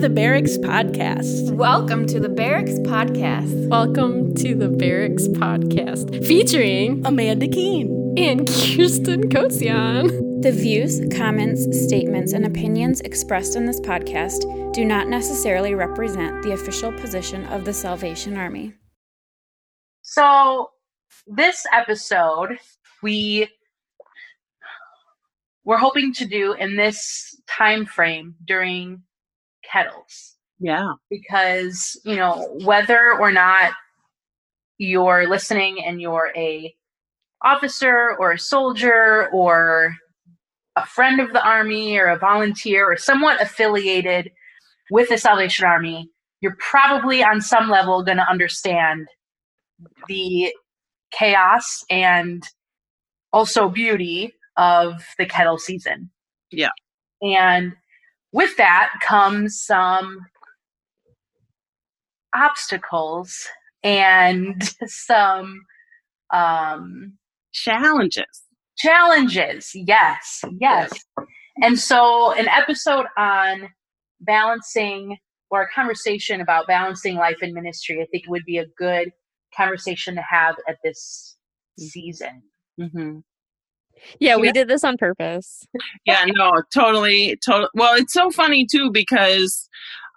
to the Barracks Podcast. Welcome to the Barracks Podcast. Welcome to the Barracks Podcast, featuring Amanda Keene and Kirsten Kosian. The views, comments, statements, and opinions expressed in this podcast do not necessarily represent the official position of the Salvation Army. So, this episode, we we're hoping to do in this time frame during kettles Yeah. because you know whether or not you're listening and you're a officer or a soldier or a friend of the army or a volunteer or somewhat affiliated with the salvation army you're probably on some level going to understand the chaos and also beauty of the kettle season Yeah. and with that comes some obstacles and some um, Challenges. challenges. Yes, yes. And so, an episode on balancing or a conversation about balancing life and ministry, I think would be a good conversation to have at this season. hmm Yeah, we did this on purpose. Yeah, no, totally, totally. Well, it's so funny too because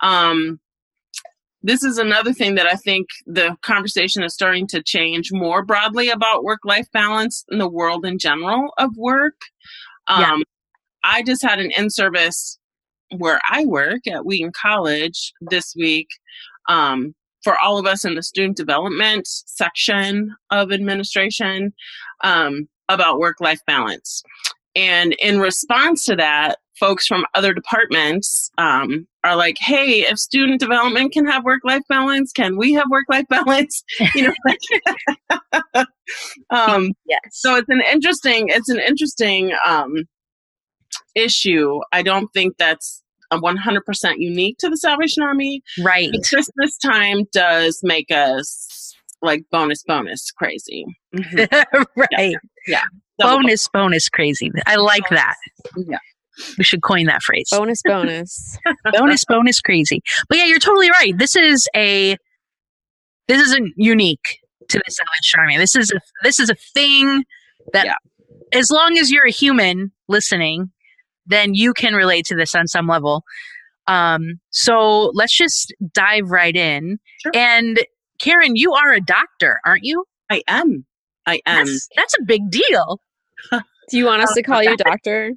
um, this is another thing that I think the conversation is starting to change more broadly about work-life balance in the world in general of work. Um, Yeah. I just had an in-service where I work at Wheaton College this week. Um, for all of us in the student development section of administration, um, about work life balance. And in response to that, folks from other departments um, are like, hey, if student development can have work life balance, can we have work life balance? You know, like- um, Yes. so it's an interesting, it's an interesting um, issue. I don't think that's a 100% unique to the Salvation Army. right. Christmas time does make us like bonus, bonus crazy. Mhm. right. Double Bonus, bonus crazy. I like that. Yeah. We should coin that phrase. Bonus, bonus. bonus, bonus crazy. But yeah, you're totally right. This is a this isn't unique to the Salvation Army. This is a this is a thing that Yeah. as long as you're a human listening, then you can relate to this on some level. Um, so let's just dive right in. Sure. And Karen, you are a doctor, aren't you? I am. I am. That's, that's a big deal. Do you want us to call you doctor?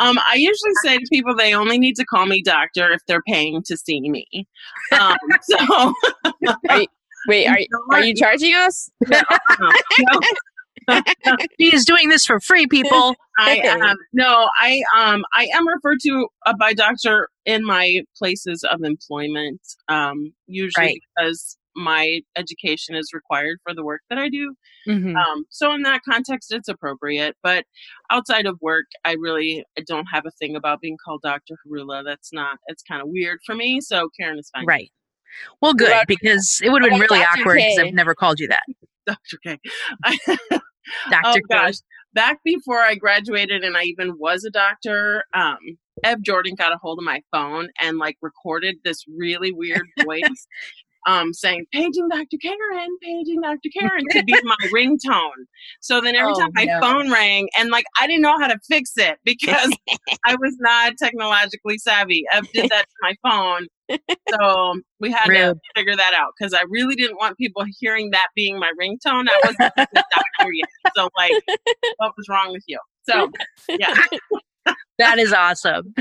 Um, I usually say to people they only need to call me doctor if they're paying to see me. Um, so Wait, are, are you charging us? no, She is doing this for free, people. I am no, I um I am referred to uh, by doctor in my places of employment. Um, usually Right. because my education is required for the work that I do. Mhm. Um, so in that context, it's appropriate. But outside of work, I really don't have a thing about being called Dr. Hurula. That's not. It's kind of weird for me. So Karen is fine. Right. Well, good about- because it would have been really Dr. awkward because? I've never called you that, Dr. K. Doctor. oh gosh back before i graduated and i even was a doctor um eb jordan got a hold of my phone and like recorded this really weird voice um saying paging dr karen paging dr karen to be my ringtone so then every Oh, time my no. phone rang and like i didn't know how to fix it because i was not technologically savvy I did that to my phone so we had to figure that out because I really didn't want people hearing that being my ringtone. I wasn't a doctor yet. So, like, what was wrong with you? So, yeah. That is awesome.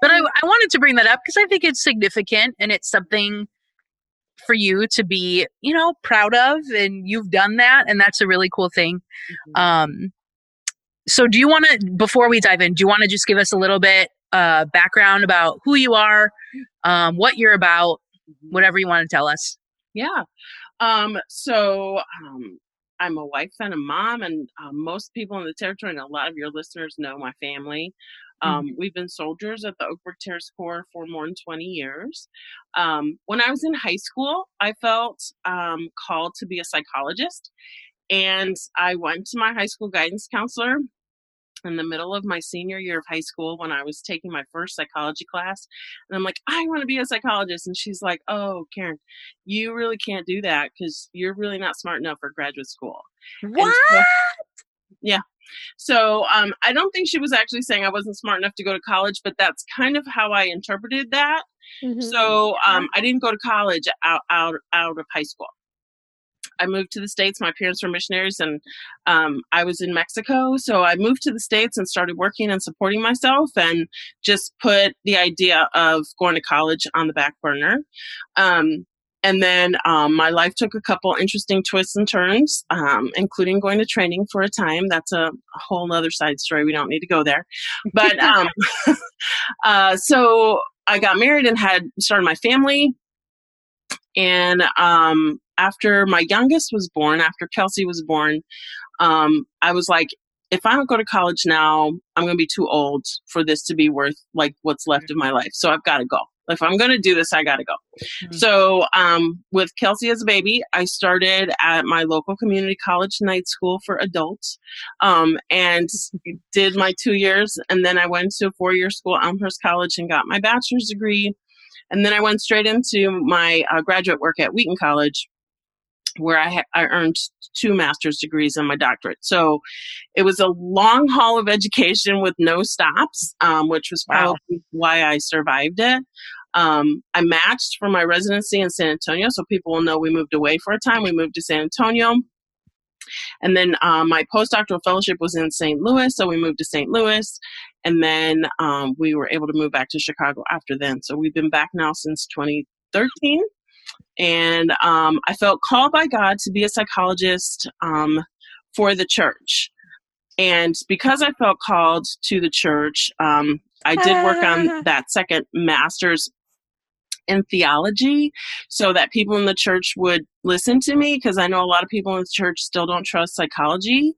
But I, I wanted to bring that up because I think it's significant and it's something for you to be, you know, proud of, and you've done that, and that's a really cool thing. Um, so, do you want to, before we dive in, do you want to just give us a little bit uh, background about who you are, um, what you're about, whatever you want to tell us? Yeah. Um, so um, I'm a wife and a mom, and um, most people in the territory, and a lot of your listeners know my family. Um, We've been soldiers at the Oakbrook Terrace Corps for more than 20 years. Um, when I was in high school, I felt um, called to be a psychologist, and I went to my high school guidance counselor in the middle of my senior year of high school when I was taking my first psychology class. And I'm like, I want to be a psychologist. And she's like, Oh, Karen, you really can't do that because you're really not smart enough for graduate school. What? So, yeah. So um, I don't think she was actually saying I wasn't smart enough to go to college, but that's kind of how I interpreted that. Mm-hmm. So um, I didn't go to college out, out, out of high school. I moved to the States. My parents were missionaries, and um, I was in Mexico. So I moved to the States and started working and supporting myself and just put the idea of going to college on the back burner. Um, and then um, my life took a couple interesting twists and turns, um, including going to training for a time. That's a, whole other side story. We don't need to go there. But um, uh, so I got married and had started my family. And um, after my youngest was born, after Kelsey was born, um, I was like, if I don't go to college now, I'm going to be too old for this to be worth like what's left of my life. So I've got to go. If I'm going to do this, I got to go. Mm-hmm. So, um, with Kelsey as a baby, I started at my local community college night school for adults um, and did my two years. And then I went to a four year school, Elmhurst College, and got my bachelor's degree. And then I went straight into my uh, graduate work at Wheaton College where I, ha- I earned two master's degrees and my doctorate. So it was a long haul of education with no stops, um, which was probably wow. why I survived it. Um, I matched for my residency in San Antonio, so people will know we moved away for a time. We moved to San Antonio. And then um, my postdoctoral fellowship was in St. Louis, so we moved to St. Louis. And then um, we were able to move back to Chicago after then. So we've been back now since 2013 and um, I felt called by God to be a psychologist um, for the church. And because I felt called to the church, um, I did work on that second master's in theology so that people in the church would listen to me because I know a lot of people in the church still don't trust psychology.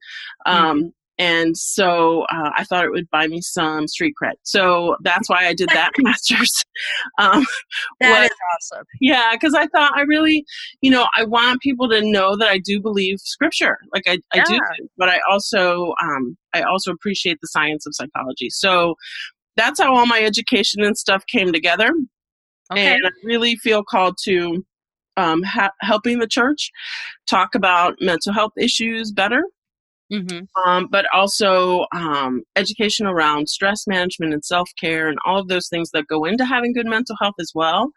Mm-hmm. And so uh, I thought it would buy me some street cred. So that's why I did that master's. Um, that is awesome. Yeah, because I thought I really, you know, I want people to know that I do believe scripture. Like I, I do, but I also, um, I also appreciate the science of psychology. So that's how all my education and stuff came together. Okay. And I really feel called to um, ha- helping the church talk about mental health issues better Mm-hmm. Um, but also um, education around stress management and self care and all of those things that go into having good mental health as well.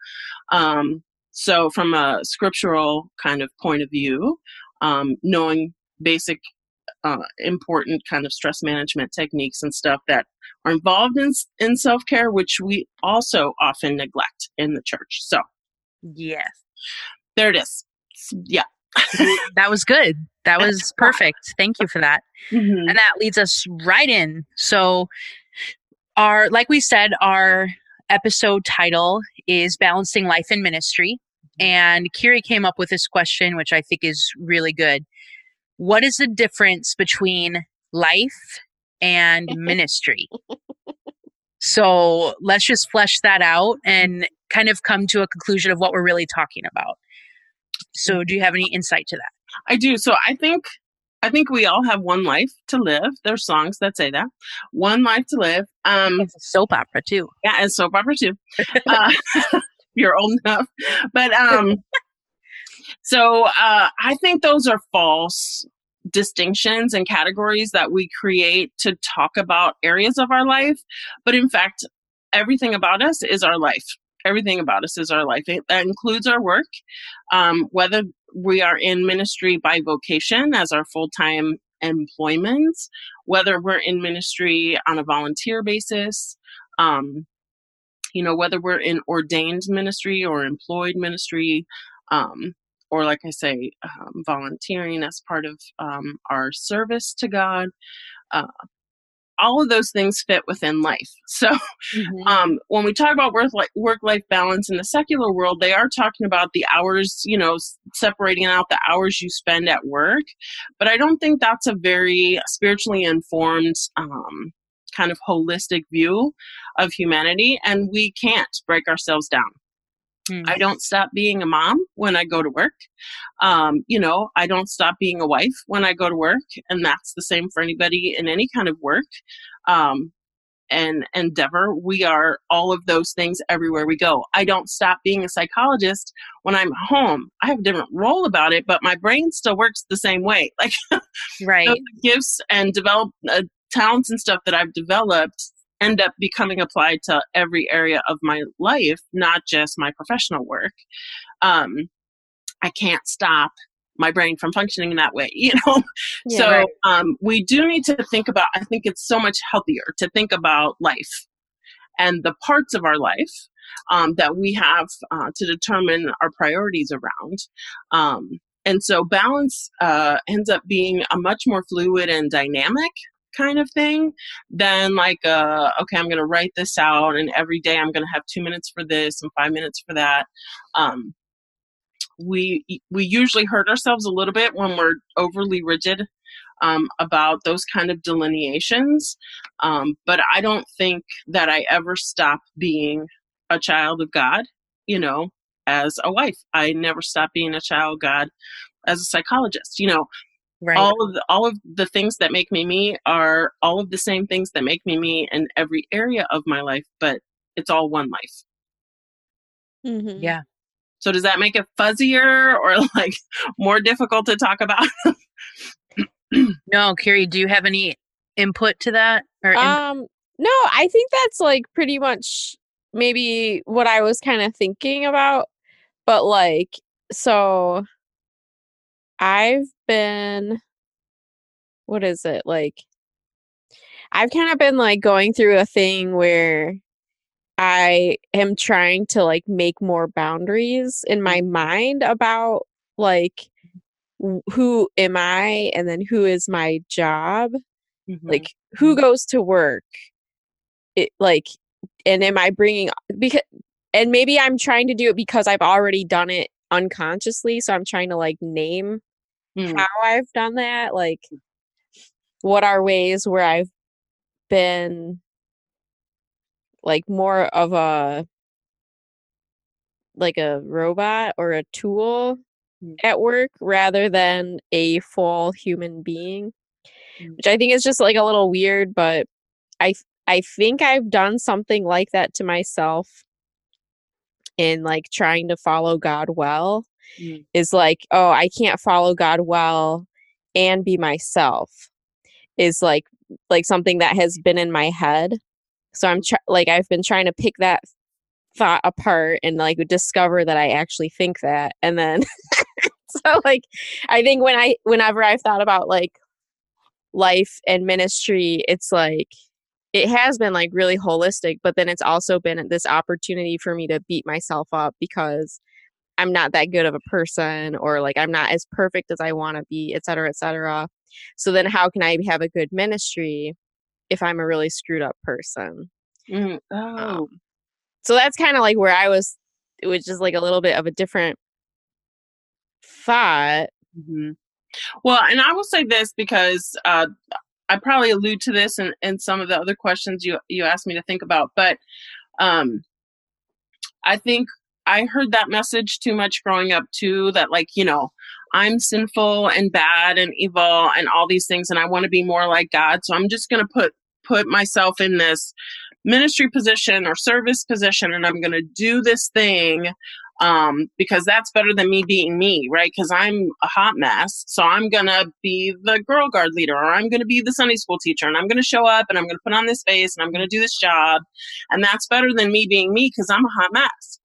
Um, so, from a scriptural kind of point of view, um, knowing basic, uh, important kind of stress management techniques and stuff that are involved in, in self care, which we also often neglect in the church. So, yes, there it is. Yeah, that was good. That was perfect. Thank you for that. Mm-hmm. And that leads us right in. So, our, like we said, our episode title is Balancing Life and Ministry. And Kiri came up with this question, which I think is really good. What is the difference between life and ministry? so let's just flesh that out and kind of come to a conclusion of what we're really talking about. So, do you have any insight to that? I do. So, I think I think we all have one life to live. There's songs that say that. One life to live. Um, it's a soap opera too. Yeah, and soap opera too. Uh, you're old enough, but um, so uh, I think those are false distinctions and categories that we create to talk about areas of our life. But in fact, everything about us is our life everything about us is our life. that includes our work, um, whether we are in ministry by vocation as our full time employment, whether we're in ministry on a volunteer basis, um, you know, whether we're in ordained ministry or employed ministry, um, or like I say, um, volunteering as part of um, our service to God. Uh, all of those things fit within life. So, mm-hmm. um, when we talk about work work life balance in the secular world, they are talking about the hours, you know, separating out the hours you spend at work. But I don't think that's a very spiritually informed, um, kind of holistic view of humanity, and we can't break ourselves down. Hmm. I don't stop being a mom when I go to work. Um, you know, I don't stop being a wife when I go to work, and that's the same for anybody in any kind of work. Um, and endeavor. We are all of those things everywhere we go. I don't stop being a psychologist when I'm home. I have a different role about it, but my brain still works the same way. Like Right. gifts and develop uh, talents and stuff that I've developed end up becoming applied to every area of my life, not just my professional work. Um, I can't stop my brain from functioning in that way, you know. Yeah, so right. um, we do need to think about. I think it's so much healthier to think about life and the parts of our life um, that we have uh, to determine our priorities around. Um, and so balance uh, ends up being a much more fluid and dynamic kind of thing than like uh okay i'm going to write this out and every day i'm going to have two minutes for this and five minutes for that um we we usually hurt ourselves a little bit when we're overly rigid um, about those kind of delineations um, but i don't think that i ever stop being a child of god you know as a wife. I never stop being a child of god as a psychologist you know Right. all of the, all of the things that make me me are all of the same things that make me me in every area of my life but it's all one life Mhm. yeah. so does that make it fuzzier or like more difficult to talk about No, Carrie, do you have any input to that? Or in- Um, no, I think that's like pretty much maybe what I was kind of thinking about. But like, so I've been, what is it? Like, I've kind of been like going through a thing where I am trying to like make more boundaries in my mm-hmm. mind about like who am I and then who is my job? Mm-hmm. Like who mm-hmm. goes to work? It like and am i bringing because and maybe i'm trying to do it because i've already done it unconsciously so i'm trying to like name Mm. how i've done that like what are ways where i've been like more of a like a robot or a tool Mm. at work rather than a full human being Mm. which i think is just like a little weird but i i think i've done something like that to myself in like trying to follow god well Mm. is like oh i can't follow god well and be myself is like like something that has been in my head so i'm try- like i've been trying to pick that thought apart and like discover that i actually think that and then so like i think when i whenever i've thought about like life and ministry it's like it has been like really holistic but then it's also been this opportunity for me to beat myself up because i'm not that good of a person or like i'm not as perfect as i want to be et cetera et cetera. So then how can i have a good ministry if i'm a really screwed up person? Mm. oh. um, so that's kind of like where i was which is like a little bit of a different thought. Hmm Well, and I will say this because uh, I probably allude to this in, in some of the other questions you you asked me to think about, but um, I think I heard that message too much growing up too. That like you know I'm sinful and bad and evil and all these things, and I want to be more like God. So I'm just gonna put put myself in this ministry position or service position, and I'm gonna do this thing um, because that's better than me being me, right? Because I'm a hot mess. So I'm going to be the girl guard leader, or I'm going to be the Sunday school teacher, and I'm going to show up and I'm going to put on this face and I'm going to do this job. And that's better than me being me because I'm a hot mess.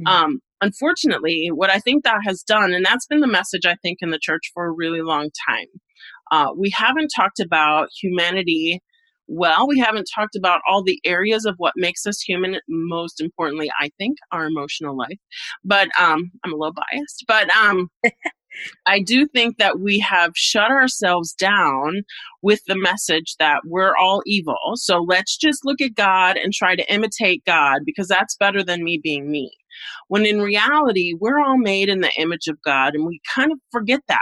Mhm. Um, unfortunately, what I think that has done, and that's been the message I think in the church for a really long time, uh, we haven't talked about humanity well. We haven't talked about all the areas of what makes us human. Most importantly, I think our emotional life. But um, I'm a little biased. But um, I do think that we have shut ourselves down with the message that we're all evil. So let's just look at God and try to imitate God because that's better than me being me. When in reality, we're all made in the image of God and we kind of forget that.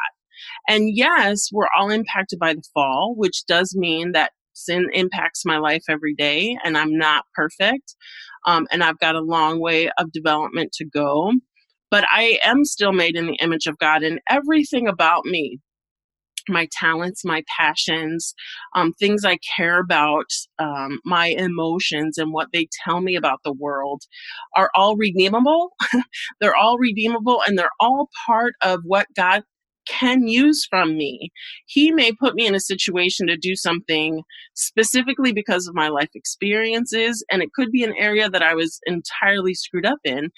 And yes, we're all impacted by the fall, which does mean that sin impacts my life every day and i'm not perfect um, and i've got a long way of development to go but i am still made in the image of god and everything about me my talents, my passions, um, things I care about, um, my emotions, and what they tell me about the world are all redeemable. they're all redeemable and they're all part of what God can use from me. He may put me in a situation to do something specifically because of my life experiences, and it could be an area that I was entirely screwed up in.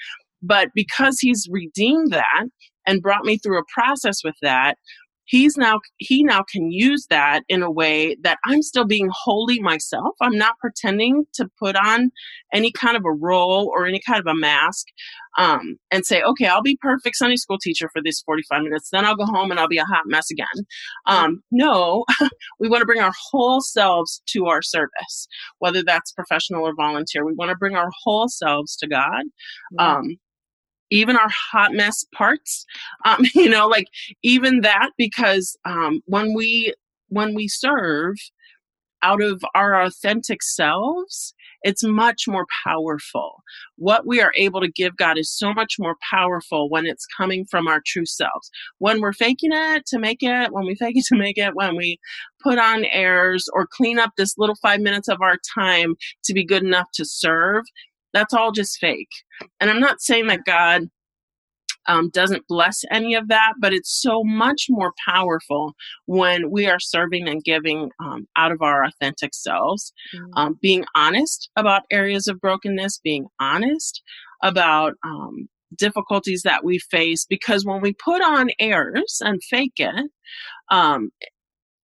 But because he's redeemed that and brought me through a process with that, he's now he now can use that in a way that i'm still being wholly myself. I'm not pretending to put on any kind of a role or any kind of a mask um, and say okay i'll be perfect sunday school teacher for these 45 minutes. Then i'll go home and i'll be a hot mess again. Um, no we want to bring our whole selves to our service whether that's professional or volunteer. We want to bring our whole selves to god um, even our hot mess parts um, you know like even that because um, when we when we serve out of our authentic selves it's much more powerful. What we are able to give god is so much more powerful when it's coming from our true selves. When we're faking it to make it when we fake it to make it when we put on airs or clean up this little five minutes of our time to be good enough to serve that's all just fake. And I'm not saying that God um, doesn't bless any of that, but it's so much more powerful when we are serving and giving um, out of our authentic selves, mm-hmm. um, being honest about areas of brokenness, being honest about um, difficulties that we face. Because when we put on airs and fake it, um,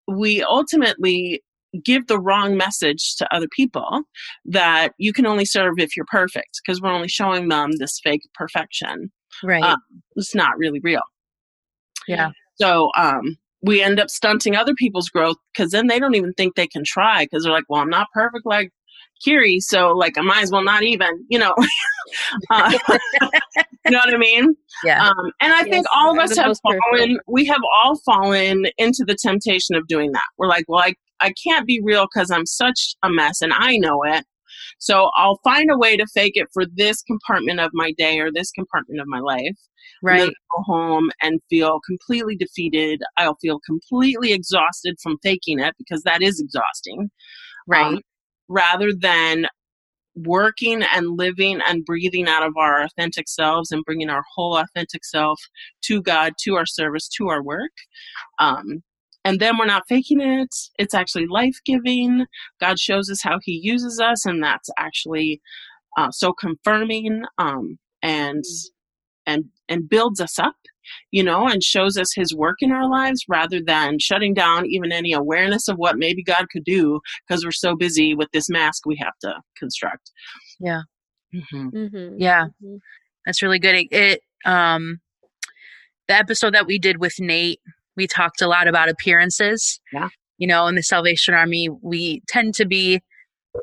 we ultimately give the wrong message to other people that you can only serve if you're perfect because we're only showing them this fake perfection. Right. Um, it's not really real. Yeah. So um, we end up stunting other people's growth because then they don't even think they can try because they're like, well, I'm not perfect like Kiri, so like I might as well not even, you know. uh, you know what I mean? Yeah. Um, and I yes, think all of us have fallen. Perfect. We have all fallen into the temptation of doing that. We're like, well, I I can't be real because I'm such a mess and I know it. So I'll find a way to fake it for this compartment of my day or this compartment of my life. Right. go home and feel completely defeated. I'll feel completely exhausted from faking it because that is exhausting. Right. Um, rather than working and living and breathing out of our authentic selves and bringing our whole authentic self to God, to our service, to our work. Um, and then we're not faking it. It's actually life giving. God shows us how He uses us, and that's actually uh, so confirming um, and and and builds us up, you know, and shows us His work in our lives rather than shutting down even any awareness of what maybe God could do because we're so busy with this mask we have to construct. Yeah. Mm-hmm. Mm-hmm. Yeah, mm-hmm. that's really good. It, it um the episode that we did with Nate we talked a lot about appearances. Yeah. You know, in the Salvation Army, we tend to be,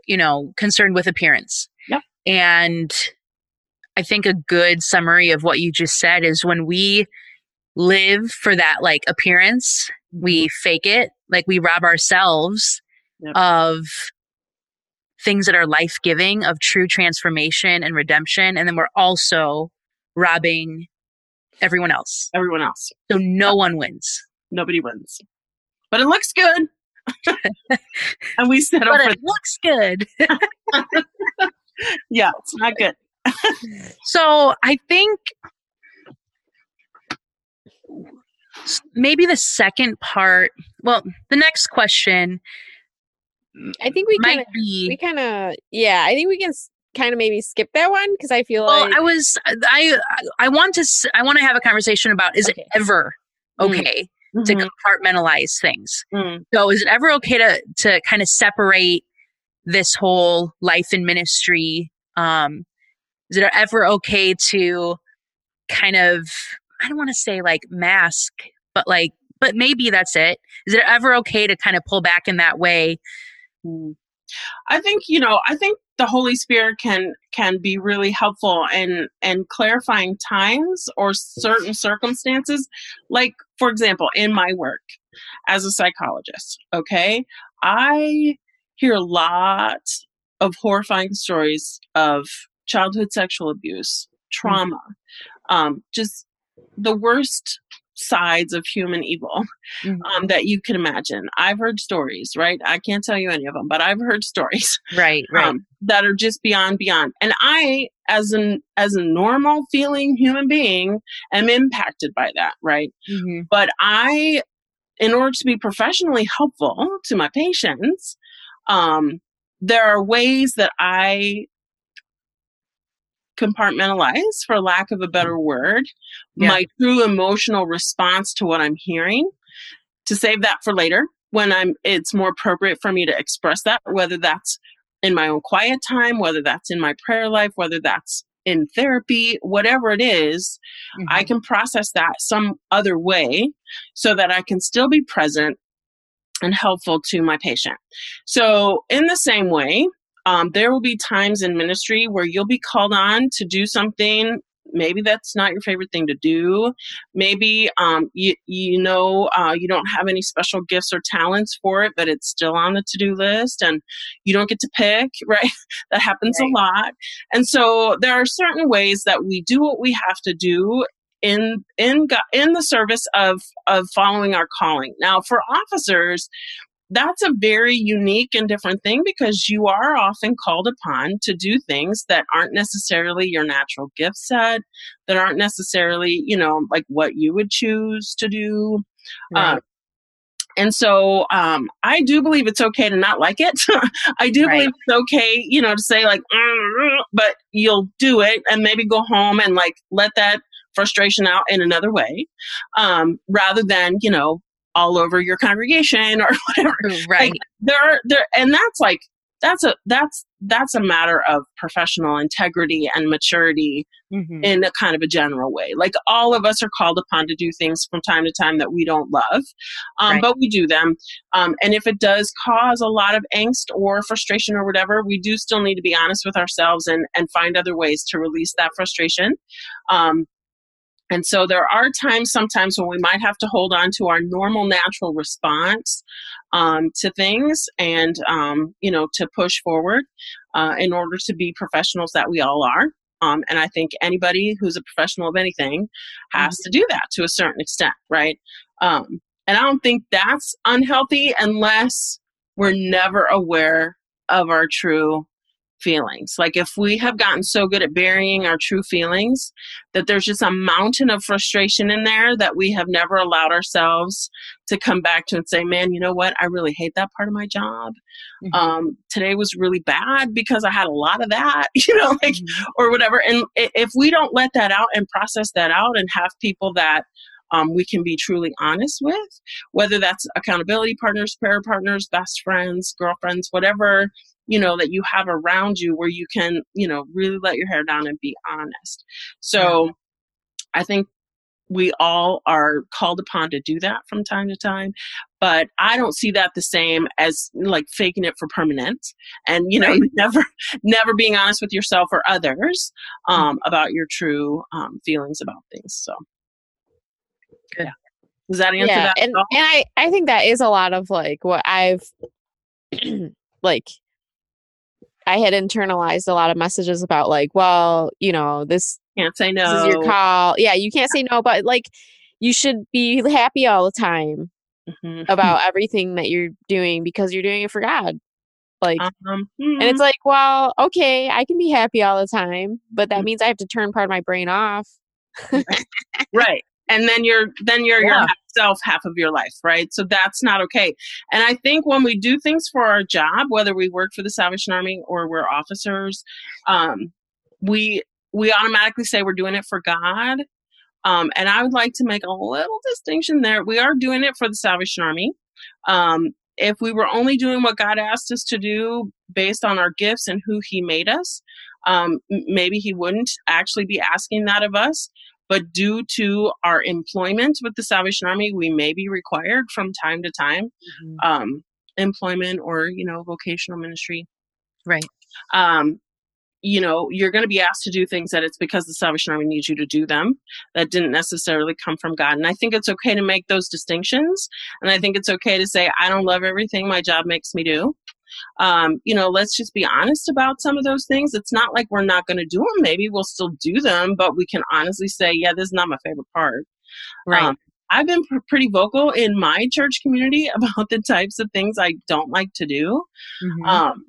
you know, concerned with appearance. Yeah. And I think a good summary of what you just said is when we live for that like appearance, we mm-hmm. fake it, like we rob ourselves yep. of things that are life giving, of true transformation and redemption. And then we're also robbing everyone else. Everyone else. So no one wins. Nobody wins. But it looks good. and we settle but for it looks good. yeah, it's not good. so I think maybe the second part, well, the next question I think we might be we kind of yeah, I think we can kind of maybe skip that one because I feel well, like I was I I want to I want to have a conversation about is okay. it ever mm. okay mm-hmm. to compartmentalize things? Mm. So is it ever okay to to kind of separate this whole life and ministry? Um, is it ever okay to kind of I don't want to say like mask, but like but maybe that's it. Is it ever okay to kind of pull back in that way? Mm. I think you know. I think the Holy Spirit can can be really helpful in in clarifying times or certain circumstances. Like for example, in my work as a psychologist, okay, I hear a lot of horrifying stories of childhood sexual abuse, trauma, um, just the worst sides of human evil Mhm. um, that you can imagine. I've heard stories, right? I can't tell you any of them, but I've heard stories Right, right. um, that are just beyond beyond. And I, as an as a normal feeling human being, am impacted by that, right? Mhm. But I, in order to be professionally helpful to my patients, um, there are ways that I compartmentalize, for lack of a better word, Yeah. my true emotional response to what I'm hearing to save that for later when I'm it's more appropriate for me to express that, whether that's in my own quiet time, whether that's in my prayer life, whether that's in therapy, whatever it is, I mm-hmm. can process that some other way so that I can still be present and helpful to my patient. So, in the same way, um, there will be times in ministry where you'll be called on to do something. Maybe that's not your favorite thing to do. Maybe um, you you know uh, you don't have any special gifts or talents for it, but it's still on the to do list, and you don't get to pick. Right? that happens Right. a lot. And so there are certain ways that we do what we have to do in in in the service of of following our calling. Now, for officers, that's a very unique and different thing because you are often called upon to do things that aren't necessarily your natural gift set, that aren't necessarily, you know, like what you would choose to do. Right. Uh, and so um, I do believe it's okay to not like it. I do Right. believe it's okay, you know, to say like, "Mm, but you'll do it and maybe go home and like let that frustration out in another way, um, rather than you know all over your congregation or whatever. right. There, are, there, and that's like that's a that's that's a matter of professional integrity and maturity Mhm. in a kind of a general way. Like all of us are called upon to do things from time to time that we don't love, um, Right. but we do them. Um, and if it does cause a lot of angst or frustration or whatever, we do still need to be honest with ourselves and and find other ways to release that frustration. Um, and so there are times sometimes when we might have to hold on to our normal natural response um, to things and, um, you know, to push forward uh, in order to be professionals that we all are. Um, and I think anybody who's a professional of anything has to do that to a certain extent, right? Um, and I don't think that's unhealthy unless we're never aware of our true feelings. Like if we have gotten so good at burying our true feelings that there's just a mountain of frustration in there that we have never allowed ourselves to come back to and say, man, you know what? I really hate that part of my job. Mhm. Um, today was really bad because I had a lot of that, you know, like, or whatever. And if we don't let that out and process that out and have people that um, we can be truly honest with, whether that's accountability partners, prayer partners, best friends, girlfriends, whatever, you know, that you have around you where you can, you know, really let your hair down and be honest. So I think we all are called upon to do that from time to time but i don't see that the same as like faking it for permanent and you know never never being honest with yourself or others um, about your true um, feelings about things so Good. yeah. does that answer yeah, that and, and I I think that is a lot of like what I've like I had internalized a lot of messages about like, well, you know, this can't say this no is your call. Yeah, you can't say no, but like you should be happy all the time Mhm. about everything that you're doing because you're doing it for God. Like um, and it's like, well, okay, I can be happy all the time, but Mm-hmm. that means I have to turn part of my brain off. right and then you're then you're your Yeah. half half of your life right? So that's not okay. And i think when we do things for our job whether we work for the salvation army or we're officers um, we we automatically say we're doing it for god. Um, and i would like to make a little distinction there. We are doing it for the salvation army. Um, if we were only doing what god asked us to do based on our gifts and who he made us um, maybe he wouldn't actually be asking that of us but due to our employment with the Salvation Army, we may be required from time to time um, employment or you know vocational ministry. Right. Um, you know, you're going to be asked to do things that it's because the Salvation Army needs you to do them that didn't necessarily come from God. And I think it's okay to make those distinctions. And I think it's okay to say, I don't love everything my job makes me do. Um, you know, let's just be honest about some of those things. It's not like we're not going to do them. Maybe we'll still do them, but we can honestly say, yeah, this is not my favorite part. Right. Um, I've been pr- pretty vocal in my church community about the types of things I don't like to do. Mhm. Um,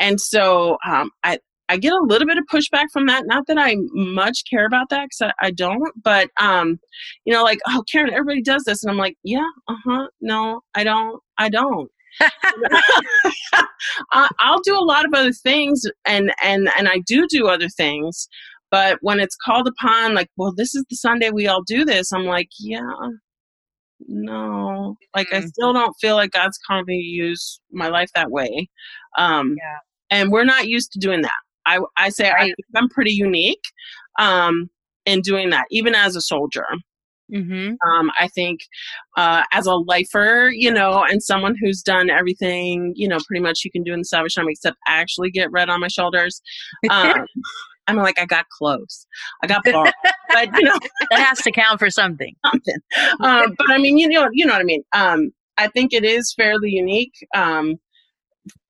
and so um, I, I get a little bit of pushback from that. Not that I much care about that because I, I don't, but um, you know, like, oh, Karen, everybody does this, and I'm like, yeah, uh huh, no, I don't, I don't. I, I'll do a lot of other things, and and and I do do other things, but when it's called upon, like, well, this is the Sunday we all do this, I'm like, yeah, no, like I Mhm. still don't feel like God's calling me to use my life that way. Um, Yeah. and we're not used to doing that. I I say I Right. think I'm pretty unique um, in doing that, even as a soldier. Mhm. Um, I think uh, as a lifer, you know, and someone who's done everything, you know, pretty much you can do in the Salvation Army except actually get red on my shoulders. Um, I'm like, I got close. I got far. but, you know, That has to count for something. something. Um, but I mean, you know, you know what I mean. Um, I think it is fairly unique um,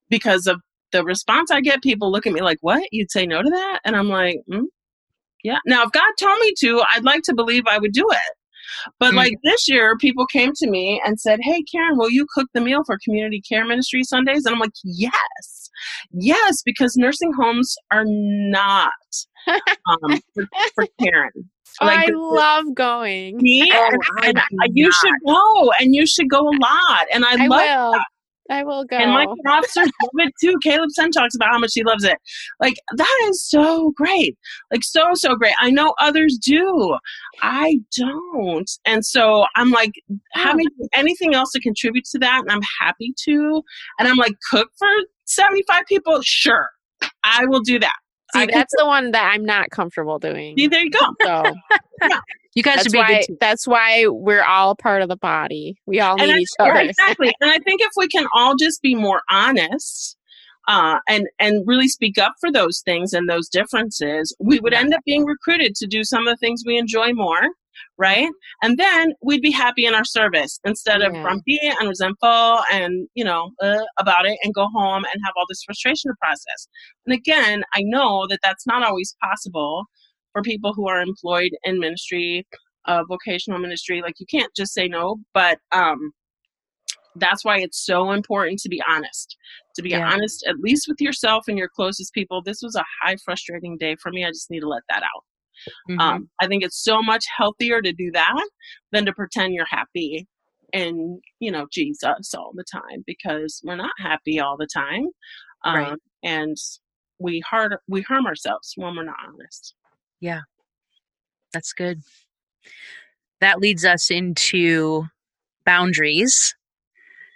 because of the response I get. People look at me like, "What? You'd say no to that?" And I'm like, mm, "Yeah." Now, if God told me to, I'd like to believe I would do it. But Mm. like this year, people came to me and said, "Hey, Karen, will you cook the meal for Community Care Ministry Sundays?" And I'm like, "Yes, yes," because nursing homes are not um, for, for Karen. I the- the- love going. me Oh, and, and I- you should go and you should go a lot and i, I love. I will go. and my officers love it too caleb sen talks about how much he loves it. Like that is so great. Like so so great. I know others do. I don't. And so i'm like oh. having anything else to contribute to that and i'm happy to and i'm like cook for 75 people? Sure. I will do that. See, I that's the one that I'm not comfortable doing. see there you go. So You guys that's should be a why good team. that's why we're all part of the body. We all and need I- each yeah, other. exactly. and I think if we can all just be more honest uh, and and really speak up for those things and those differences, we would end up being recruited to do some of the things we enjoy more, right? And then we'd be happy in our service instead of Yeah. grumpy and resentful and you know uh, about it and go home and have all this frustration to process. And again, I know that that's not always possible for people who are employed in ministry uh, vocational ministry like you can't just say no but um that's why it's so important to be honest to be Yeah. honest at least with yourself and your closest people this was a high frustrating day for me i just need to let that out Mhm. um i think it's so much healthier to do that than to pretend you're happy and you know jesus all the time because we're not happy all the time um, Right. and we hard we harm ourselves when we're not honest Yeah, that's good. That leads us into boundaries.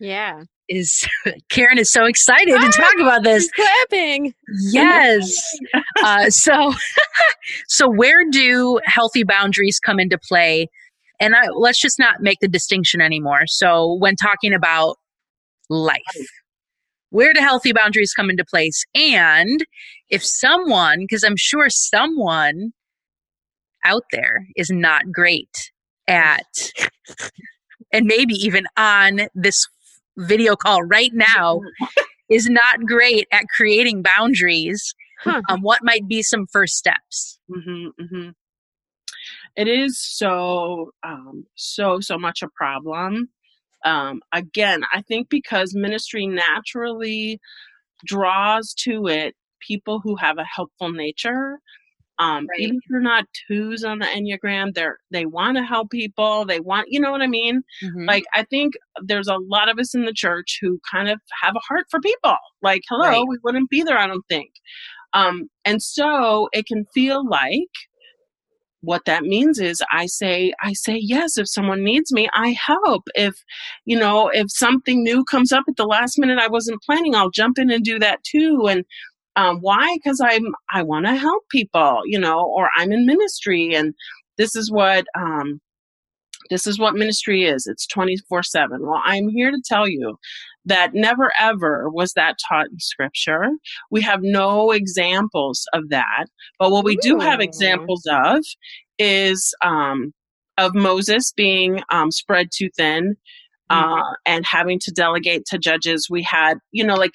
Yeah. Is Karen is so excited to talk about this. She's clapping. Yes. uh, so, so where do healthy boundaries come into play? And I, let's just not make the distinction anymore. So, when talking about life, where do healthy boundaries come into place? And if someone, because I'm sure someone out there is not great at, and maybe even on this video call right now, is not great at creating boundaries, Huh. um, what might be some first steps? hmm hmm It is so, um, so, so much a problem. Um, again, I think because ministry naturally draws to it people who have a helpful nature. Um, Right. Even if you're not twos on the Enneagram, they're they want to help people. They want, you know what I mean? Mhm. Like I think there's a lot of us in the church who kind of have a heart for people. Like, hello, Right. we wouldn't be there, I don't think. Um, and so it can feel like what that means is I say I say yes if someone needs me I help. If you know if something new comes up at the last minute I wasn't planning I'll jump in and do that too. And um, why? Because I'm I want to help people you know or I'm in ministry and this is what um, this is what ministry is. It's 24 7 well i'm here to tell you that never ever was that taught in scripture we have no examples of that but what we do have examples of is um, of moses being um, spread too thin uh, and having to delegate to judges we had you know like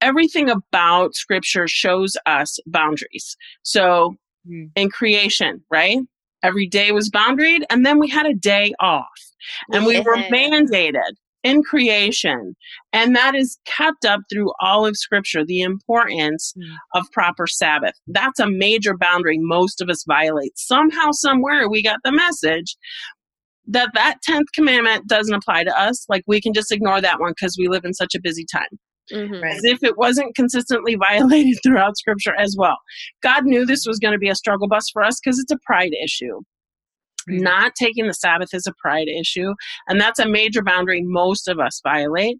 everything about scripture shows us boundaries. So Mm. in creation, right? Every day was boundaried, and then we had a day off. And we were mandated in creation. And that is kept up through all of scripture, the importance Mm. of proper Sabbath. That's a major boundary most of us violate. Somehow, somewhere, we got the message that that 10th commandment doesn't apply to us. Like we can just ignore that one because we live in such a busy time Mhm. As if it wasn't consistently violated throughout scripture as well. God knew this was going to be a struggle bus for us because it's a pride issue. Not taking the Sabbath is a pride issue, and that's a major boundary most of us violate.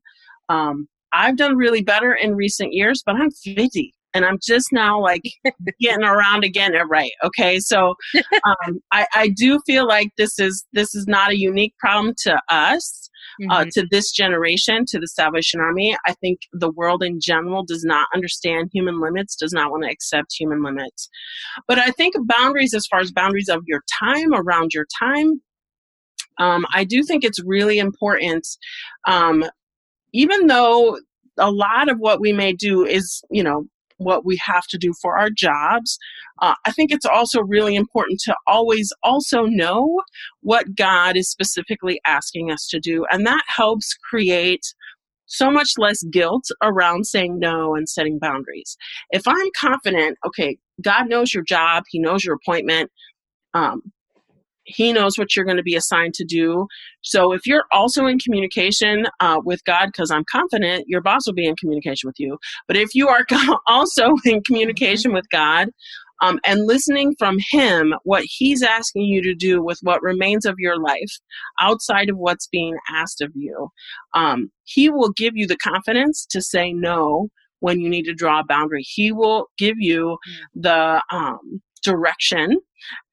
Um, I've done really better in recent years, but I'm 50 and I'm just now like getting around again. right. Okay, so um, I, I do feel like this is this is not a unique problem to us uh, Mhm. to this generation, to the Salvation Army. I think the world in general does not understand human limits, does not want to accept human limits. But I think boundaries, as far as boundaries of your time, around your time, um, I do think it's really important. Um, even though a lot of what we may do is, you know, what we have to do for our jobs, uh, I think it's also really important to always also know what God is specifically asking us to do. And that helps create so much less guilt around saying no and setting boundaries. If I'm confident, okay, God knows your job, He knows your appointment, um, He knows what you're going to be assigned to do. So if you're also in communication uh, with God, because I'm confident your boss will be in communication with you. But if you are also in communication with God, um, and listening from him what he's asking you to do with what remains of your life outside of what's being asked of you um, he will give you the confidence to say no when you need to draw a boundary he will give you the um, direction.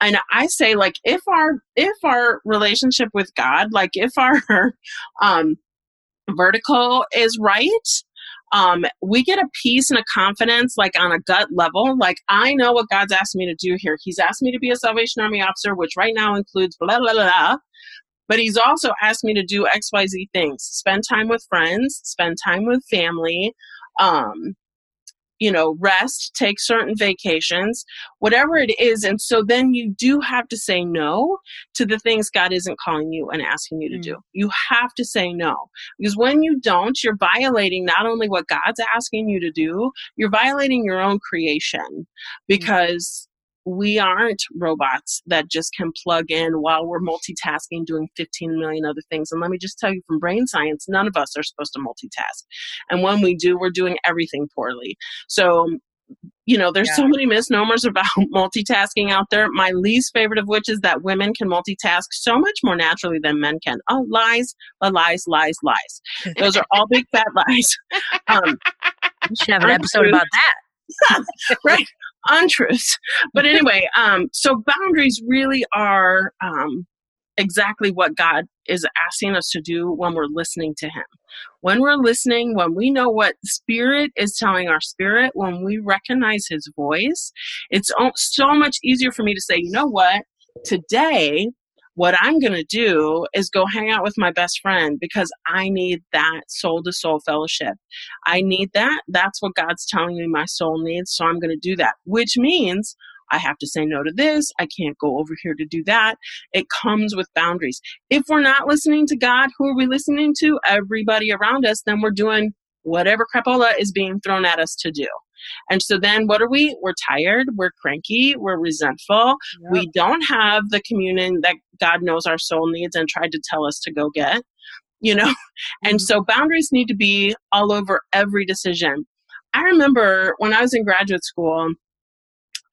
And i say like if our if our relationship with god like if our um, vertical is right um, we get a peace and a confidence like on a gut level. Like i know what god's asked me to do here. He's asked me to be a salvation army officer which right now includes blah blah blah, blah. But he's also asked me to do xyz things. Spend time with friends spend time with family um, you know rest take certain vacations whatever it is. And so then you do have to say no to the things god isn't calling you and asking you to do. Mm. You have to say no. Because when you don't you're violating not only what god's asking you to do you're violating your own creation. Mm. Because we aren't robots that just can plug in while we're multitasking doing 15 million other things. And let me just tell you from brain science none of us are supposed to multitask. And when we do we're doing everything poorly. So you know there's so many misnomers about multitasking out there. My least favorite of which is that women can multitask so much more naturally than men can. Oh lies lies lies lies. Those are all big fat lies. Um, we should have an episode about that right? Untruths. But anyway um so boundaries really are um exactly what god is asking us to do when we're listening to him. When we're listening when we know what spirit is telling our spirit when we recognize his voice it's so much easier for me to say you know what? Today what I'm going to do is go hang out with my best friend because I need that soul to soul fellowship. I need that. That's what God's telling me my soul needs. So I'm going to do that, which means I have to say no to this. I can't go over here to do that. It comes with boundaries. If we're not listening to God, who are we listening to? Everybody around us, then we're doing whatever crapola is being thrown at us to do. And so then what are we? We're tired, we're cranky, we're resentful, we don't have the communion that God knows our soul needs and tried to tell us to go get, you know? And mm-hmm. so boundaries need to be all over every decision. I remember when I was in graduate school,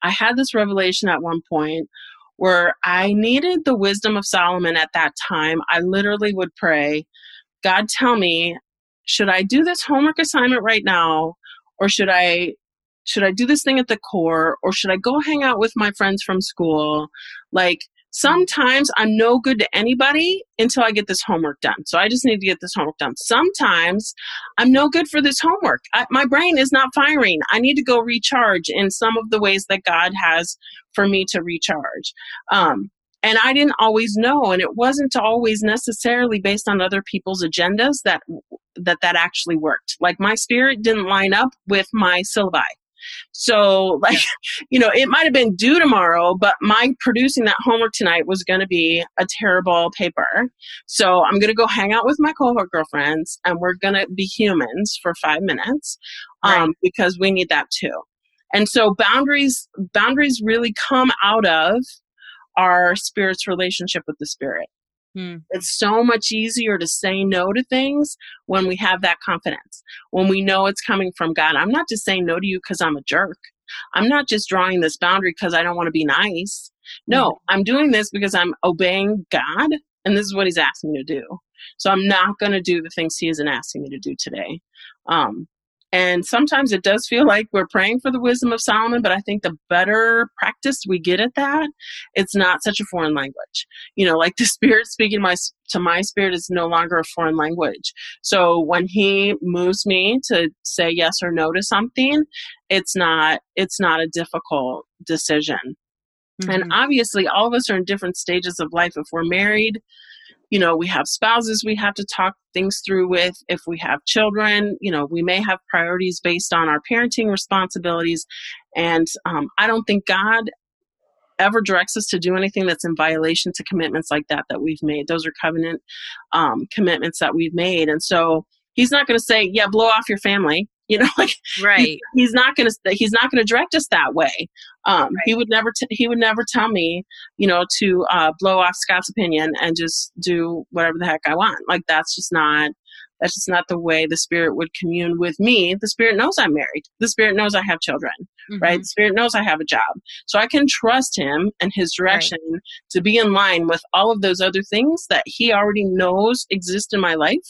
I had this revelation at one point where I needed the wisdom of Solomon at that time. I literally would pray, God, tell me, should I do this homework assignment right now? Or should I should I do this thing at the core or should I go hang out with my friends from school? Like sometimes I'm no good to anybody until I get this homework done. So I just need to get this homework done. Sometimes I'm no good for this homework. I, my brain is not firing. I need to go recharge in some of the ways that God has for me to recharge. Um, and I didn't always know, and it wasn't always necessarily based on other people's agendas that that that actually worked. Like my spirit didn't line up with my syllabi. So, like, you know, it might have been due tomorrow, but my producing that homework tonight was going to be a terrible paper. So, I'm going to go hang out with my cohort girlfriends and we're going to be humans for five minutes um, Right. because we need that too. And so, boundaries boundaries really come out of our spirit's relationship with the spirit. Hmm. It's so much easier to say no to things when we have that confidence, when we know it's coming from God. I'm not just saying no to you because I'm a jerk. I'm not just drawing this boundary because I don't want to be nice. No, I'm doing this because I'm obeying God, and this is what He's asking me to do. So I'm not going to do the things He isn't asking me to do today. Um, and sometimes it does feel like we're praying for the wisdom of Solomon, but I think the better practice we get at that, it's not such a foreign language. You know, like the Spirit speaking my to my spirit is no longer a foreign language. So when He moves me to say yes or no to something, it's not it's not a difficult decision. And Mhm. obviously, all of us are in different stages of life. If we're married, you know, we have spouses we have to talk things through with. If we have children, you know, we may have priorities based on our parenting responsibilities. And um, I don't think God ever directs us to do anything that's in violation to commitments like that that we've made. Those are covenant um, commitments that we've made. And so he's not going to say, yeah, blow off your family. You know, like right. he's not going to he's not to direct us that way. Um, he would never t- he would never tell me you know to uh, blow off scott's opinion and just do whatever the heck i want. Like that's just not that's just not the way the spirit would commune with me. The spirit knows i'm married. The spirit knows i have children right? Mhm. the spirit knows i have a job. So i can trust him and his direction to be in line with all of those other things that he already knows exist in my life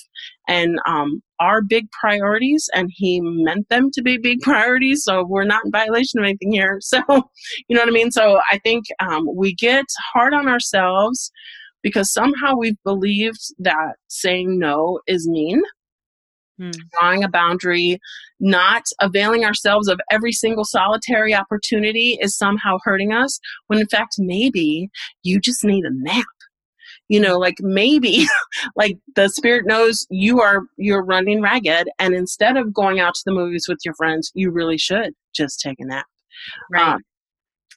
and um, are big priorities and he meant them to be big priorities. So we're not in violation of anything here. So you know what i mean? So i think um, we get hard on ourselves because somehow we've believed that saying no is mean Hmm. drawing a boundary not availing ourselves of every single solitary opportunity is somehow hurting us when in fact maybe you just need a nap you know like maybe like the spirit knows you are you're running ragged and instead of going out to the movies with your friends you really should just take a nap Right. Um,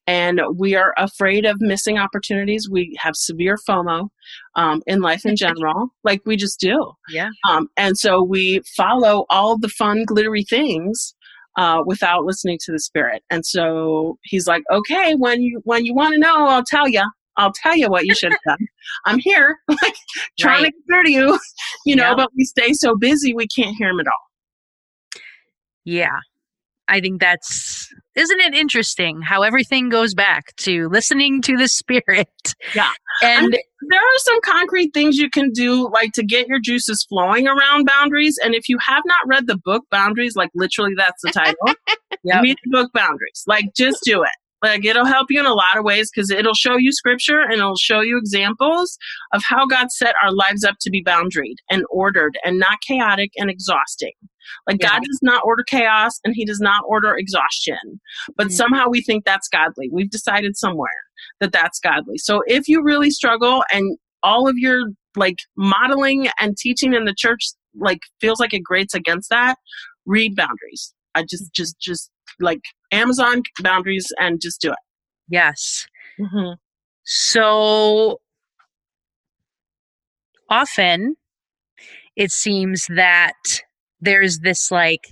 and we are afraid of missing opportunities we have severe fomo um, in life in general like we just do yeah. um, and so we follow all the fun glittery things uh, without listening to the spirit and so he's like okay when you when you want to know i'll tell you i'll tell you what you should have done i'm here like trying Right. to get through to you you know Yeah. but we stay so busy we can't hear him at all Yeah. I think that's isn't it interesting how everything goes back to listening to the spirit. Yeah. And there are some concrete things you can do like to get your juices flowing around boundaries and if you have not read the book boundaries like literally that's the title Yep. read the book boundaries like just do it like it'll help you in a lot of ways because it'll show you scripture and it'll show you examples of how god set our lives up to be boundaried and ordered and not chaotic and exhausting like Yeah. god does not order chaos and he does not order exhaustion but Mhm. somehow we think that's godly we've decided somewhere that that's godly. So if you really struggle and all of your like modeling and teaching in the church like feels like it grates against that, read boundaries. I just just just like Amazon boundaries and just do it. yes. Mm-hmm. So often it seems that there's this like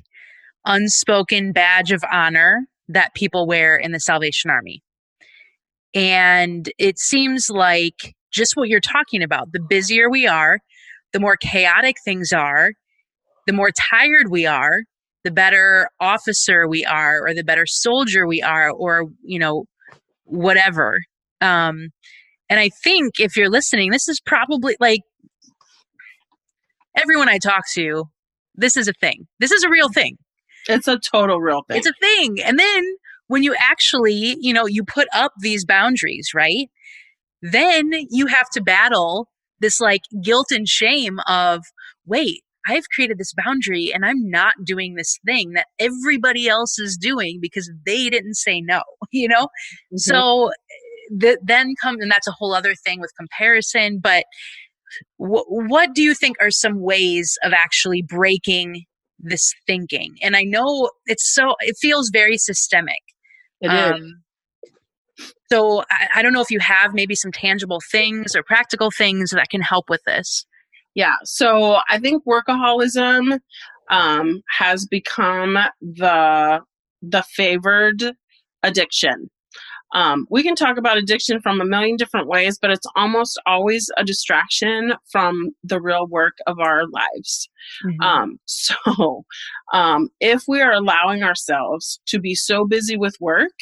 unspoken badge of honor that people wear in the Salvation Army. And it seems like just what you're talking about the busier we are, the more chaotic things are, the more tired we are, the better officer we are, or the better soldier we are, or, you know, whatever. Um, and I think if you're listening, this is probably like everyone I talk to, this is a thing. This is a real thing. It's a total real thing. It's a thing. And then when you actually, you know, you put up these boundaries, right? Then you have to battle this like guilt and shame of, wait, I've created this boundary and I'm not doing this thing that everybody else is doing because they didn't say no, you know? Mhm. So th- then come, and that's a whole other thing with comparison, but wh- what do you think are some ways of actually breaking this thinking? And I know it's so, it feels very systemic. It is. Um, so I, I don't know if you have maybe some tangible things or practical things that can help with this. Yeah. So I think workaholism um, has become the the favored addiction. Um, we can talk about addiction from a million different ways, but it's almost always a distraction from the real work of our lives. Mm-hmm. Um, so, um, if we are allowing ourselves to be so busy with work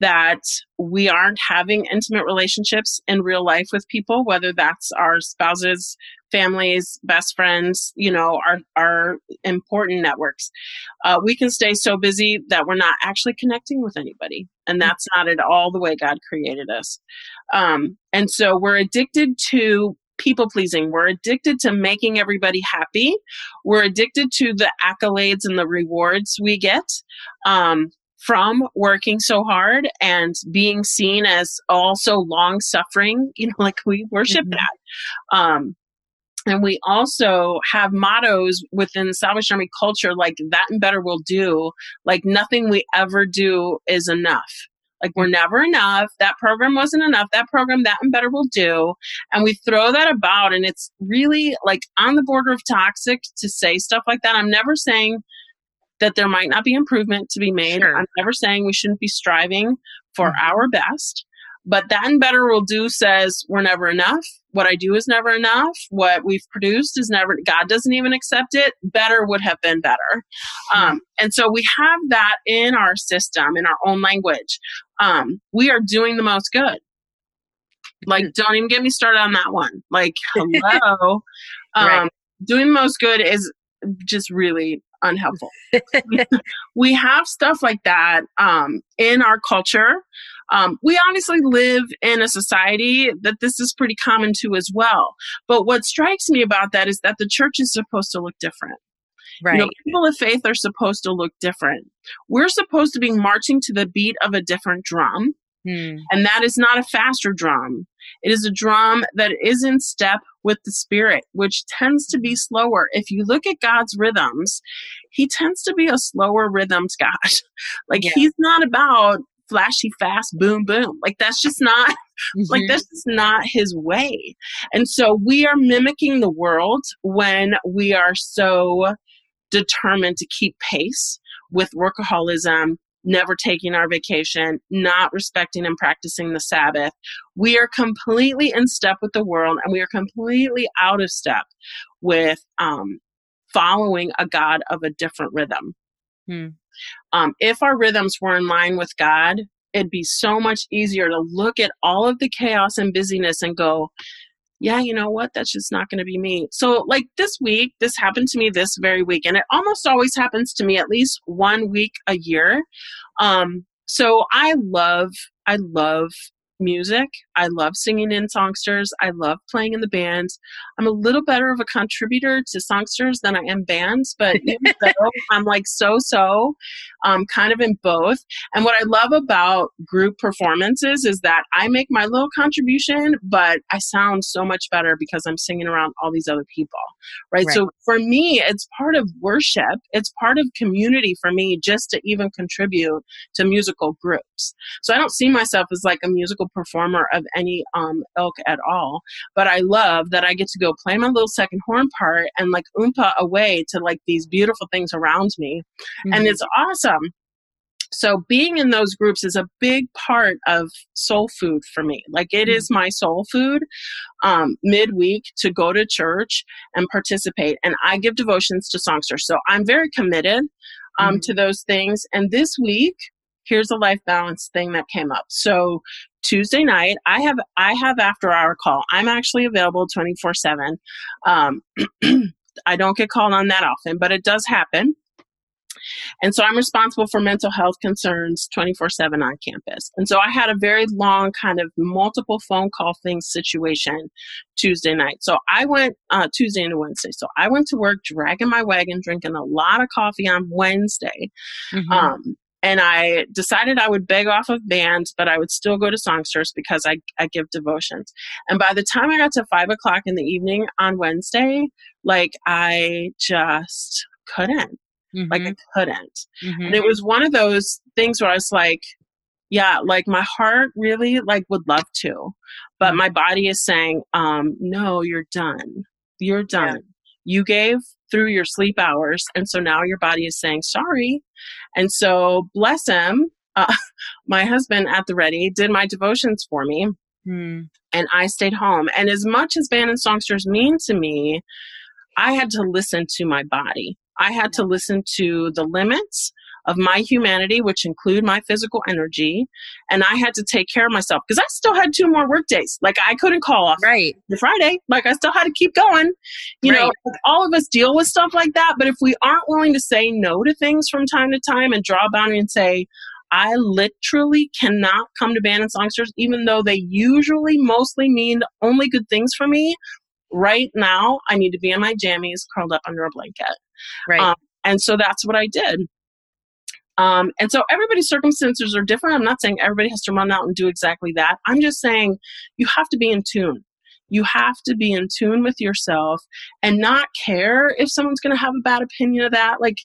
that we aren't having intimate relationships in real life with people, whether that's our spouses, families, best friends, you know, our, our important networks, uh, we can stay so busy that we're not actually connecting with anybody. And that's not at all the way God created us. Um, and so we're addicted to people pleasing. We're addicted to making everybody happy. We're addicted to the accolades and the rewards we get. Um, from working so hard and being seen as also long suffering, you know, like we worship Mhm. that. Um, and we also have mottos within the Salvation Army culture like that and better will do. Like nothing we ever do is enough. Like we're never enough. That program wasn't enough. That program, that and better will do. And we throw that about and it's really like on the border of toxic to say stuff like that. I'm never saying that there might not be improvement to be made. Sure. I'm never saying we shouldn't be striving for Mhm. our best. But that and better will do says we're never enough. What I do is never enough. What we've produced is never, God doesn't even accept it. Better would have been better. Um, and so we have that in our system, in our own language. Um, we are doing the most good. Like, don't even get me started on that one. Like, hello. Right. um, Doing the most good is just really unhelpful. we have stuff like that um, in our culture. Um, we honestly live in a society that this is pretty common to as well. But what strikes me about that is that the church is supposed to look different. Right. You know, people of faith are supposed to look different. We're supposed to be marching to the beat of a different drum. Hmm. And that is not a faster drum. It is a drum that is in step with the spirit, which tends to be slower. If you look at God's rhythms, he tends to be a slower rhythmed God. like Yeah. he's not about flashy fast boom boom. Like that's just not like Mhm. that's just not his way. And so we are mimicking the world when we are so determined to keep pace with workaholism, never taking our vacation, not respecting and practicing the Sabbath. We are completely in step with the world and we are completely out of step with um, following a God of a different rhythm. Hmm. Um, if our rhythms were in line with God, it'd be so much easier to look at all of the chaos and busyness and go, yeah, you know what? That's just not going to be me. So, like this week, this happened to me this very week, and it almost always happens to me at least one week a year. Um, so I love, I love music. I love singing in songsters. I love playing in the bands. I'm a little better of a contributor to songsters than I am bands, but so, I'm like so so, um, kind of in both. And what I love about group performances is that I make my little contribution, but I sound so much better because I'm singing around all these other people, right? Right. So for me, it's part of worship. It's part of community for me just to even contribute to musical groups. So I don't see myself as like a musical performer of any um, ilk at all. But I love that I get to go play my little second horn part and like oompa away to like these beautiful things around me. And Mhm. it's awesome. So being in those groups is a big part of soul food for me. Like it is my soul food um, midweek to go to church and participate. And I give devotions to songsters. So I'm very committed um, Mhm. to those things. And this week, here's a life balance thing that came up. So Tuesday night, I have I have after hour call. I'm actually available 24 seven. Um, I don't get called on that often, but it does happen. And so I'm responsible for mental health concerns 24 7 on campus. And so I had a very long kind of multiple phone call thing situation Tuesday night. So I went uh, Tuesday into Wednesday. So I went to work dragging my wagon, drinking a lot of coffee on Wednesday. Mhm. Um, and I decided I would beg off of bands, but I would still go to songsters because I, I give devotions. And by the time I got to five o'clock in the evening on Wednesday, like I just couldn't. Mhm, Like I couldn't. mhm. And it was one of those things where I was like, yeah, like my heart really like would love to, but my body is saying, um, no, you're done. You're done. You gave through your sleep hours, and so now your body is saying sorry. And so bless him, uh, my husband at the ready did my devotions for me, Hmm. and I stayed home. And as much as band and songsters mean to me, I had to listen to my body. I had to listen to the limits of my humanity, which include my physical energy, and I had to take care of myself because I still had two more work days. Like I couldn't call off Right. the Friday. Like I still had to keep going. You know, Right. like, all of us deal with stuff like that. But if we aren't willing to say no to things from time to time and draw a boundary and say, I literally cannot come to band and songsters, even though they usually mostly mean only good things for me. Right now, I need to be in my jammies, curled up under a blanket. Right. Um, and so that's what I did. Um, and so everybody's circumstances are different. I'm not saying everybody has to run out and do exactly that. I'm just saying you have to be in tune. You have to be in tune with yourself and not care if someone's going to have a bad opinion of that. Like,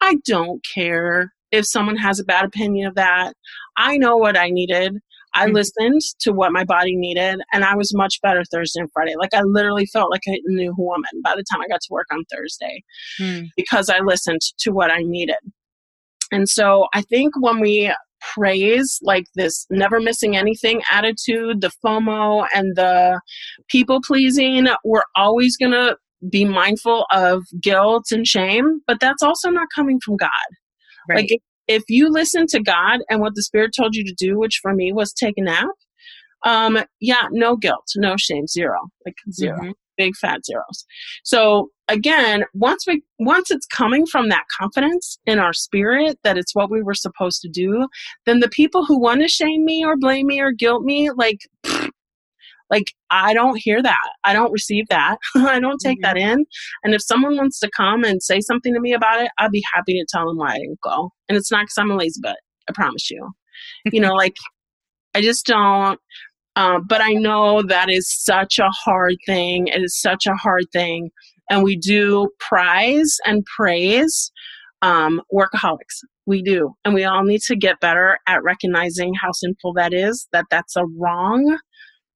I don't care if someone has a bad opinion of that. I know what I needed. I Mhm. listened to what my body needed, and I was much better Thursday and Friday. Like, I literally felt like a new woman by the time I got to work on Thursday Hmm. because I listened to what I needed. And so I think when we praise like this never missing anything attitude, the FOMO and the people pleasing, we're always going to be mindful of guilt and shame, but that's also not coming from God. Right. Like if, you listen to God and what the Spirit told you to do, which for me was take a nap, um, yeah, no guilt, no shame, zero, like 0 Mhm. big fat zeros. So again, once we once it's coming from that confidence in our spirit that it's what we were supposed to do, then the people who want to shame me or blame me or guilt me, like like I don't hear that. I don't receive that. I don't take that in. And if someone wants to come and say something to me about it, I'll be happy to tell them why I didn't go. And it's not because I'm a lazy butt. I promise you. You know, like I just don't. Um, but I know that is such a hard thing. It is such a hard thing. And we do prize and praise um, workaholics. We do. And we all need to get better at recognizing how sinful that is, that that's a wrong,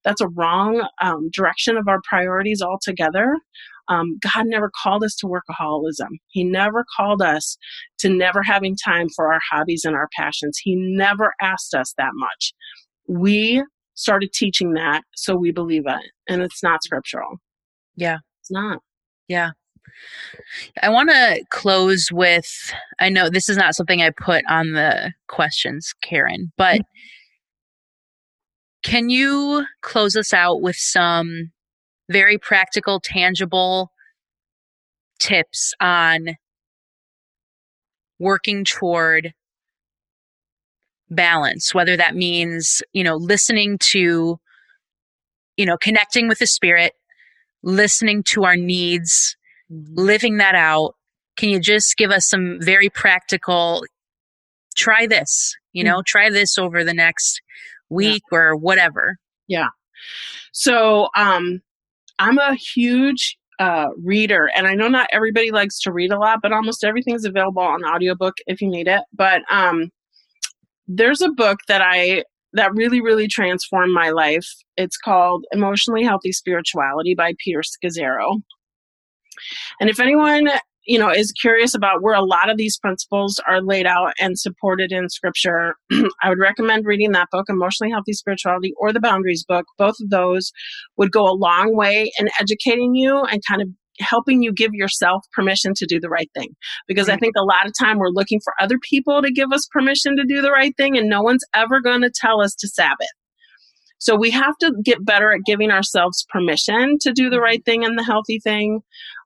that's a wrong um, direction of our priorities altogether. Um, God never called us to workaholism. He never called us to never having time for our hobbies and our passions. He never asked us that much. We started teaching that, so we believe it, and it's not scriptural. Yeah. It's not. Yeah. I want to close with I know this is not something I put on the questions, Karen, but can you close us out with some very practical, tangible tips on working toward balance, whether that means, you know, listening to, you know, connecting with the spirit, listening to our needs, mm-hmm. living that out. Can you just give us some very practical, try this, you know, mm. try this over the next week or whatever? Yeah. So um, I'm a huge uh, reader, and I know not everybody likes to read a lot, but almost everything's available on audiobook if you need it. But um, there's a book that I that really really transformed my life. It's called Emotionally Healthy Spirituality by Peter Scazzero. And if anyone you know is curious about where a lot of these principles are laid out and supported in scripture. I would recommend reading that book emotionally healthy spirituality or the boundaries book. Both of those would go a long way in educating you and kind of helping you give yourself permission to do the right thing. Because i think a lot of time we're looking for other people to give us permission to do the right thing and no one's ever going to tell us to sabbath. So we have to get better at giving ourselves permission to do the right thing and the healthy thing.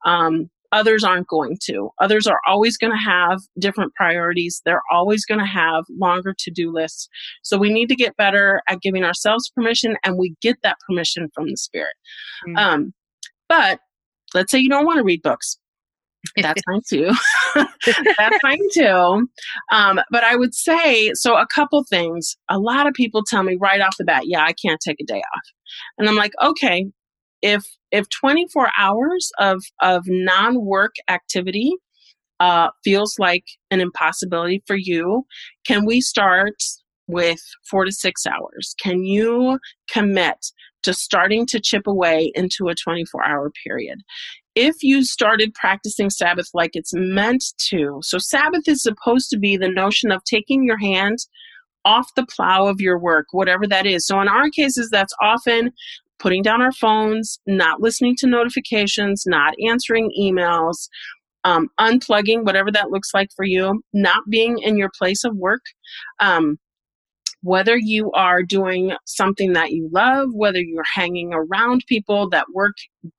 Um, others aren't going to others are always going to have different priorities they're always going to have longer to-do lists so we need to get better at giving ourselves permission and we get that permission from the spirit Mm. um, but let's say you don't want to read books That's fine too. That's fine too. Um, but I would say so. A couple things. A lot of people tell me right off the bat, "Yeah, I can't take a day off," and I'm like, "Okay, if if 24 hours of of non work activity uh, feels like an impossibility for you, can we start with four to six hours? Can you commit to starting to chip away into a 24 hour period? If you started practicing Sabbath like it's meant to, so Sabbath is supposed to be the notion of taking your hand off the plow of your work, whatever that is. So in our cases, that's often putting down our phones, not listening to notifications, not answering emails, um, unplugging, whatever that looks like for you, not being in your place of work. Um, whether you are doing something that you love, whether you're hanging around people that work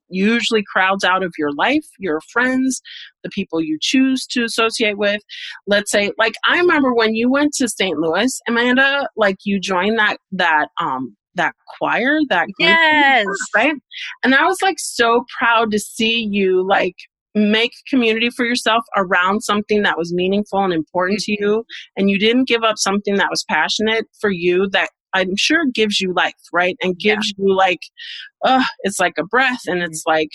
usually crowds out of your life, your friends, the people you choose to associate with. Let's say, like I remember when you went to St. Louis, Amanda, like you joined that that um that choir, that group, Yes. right? And I was like so proud to see you like make community for yourself around something that was meaningful and important to you and you didn't give up something that was passionate for you that i'm sure gives you life right? And gives you like uh it's like a breath and it's like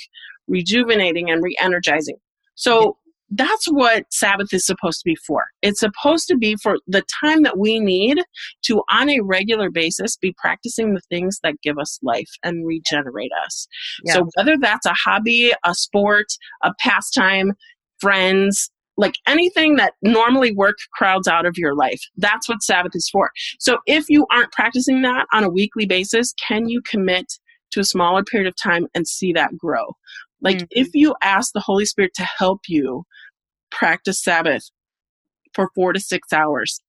rejuvenating and re-energizing. So that's what sabbath is supposed to be for. It's supposed to be for the time that we need to on a regular basis be practicing the things that give us life and regenerate us. Yeah. so whether that's a hobby a sport a pastime friends like anything that normally work crowds out of your life that's what sabbath is for. So if you aren't practicing that on a weekly basis can you commit to a smaller period of time and see that grow like Mhm. if you ask the holy spirit to help you practice sabbath for four to six hours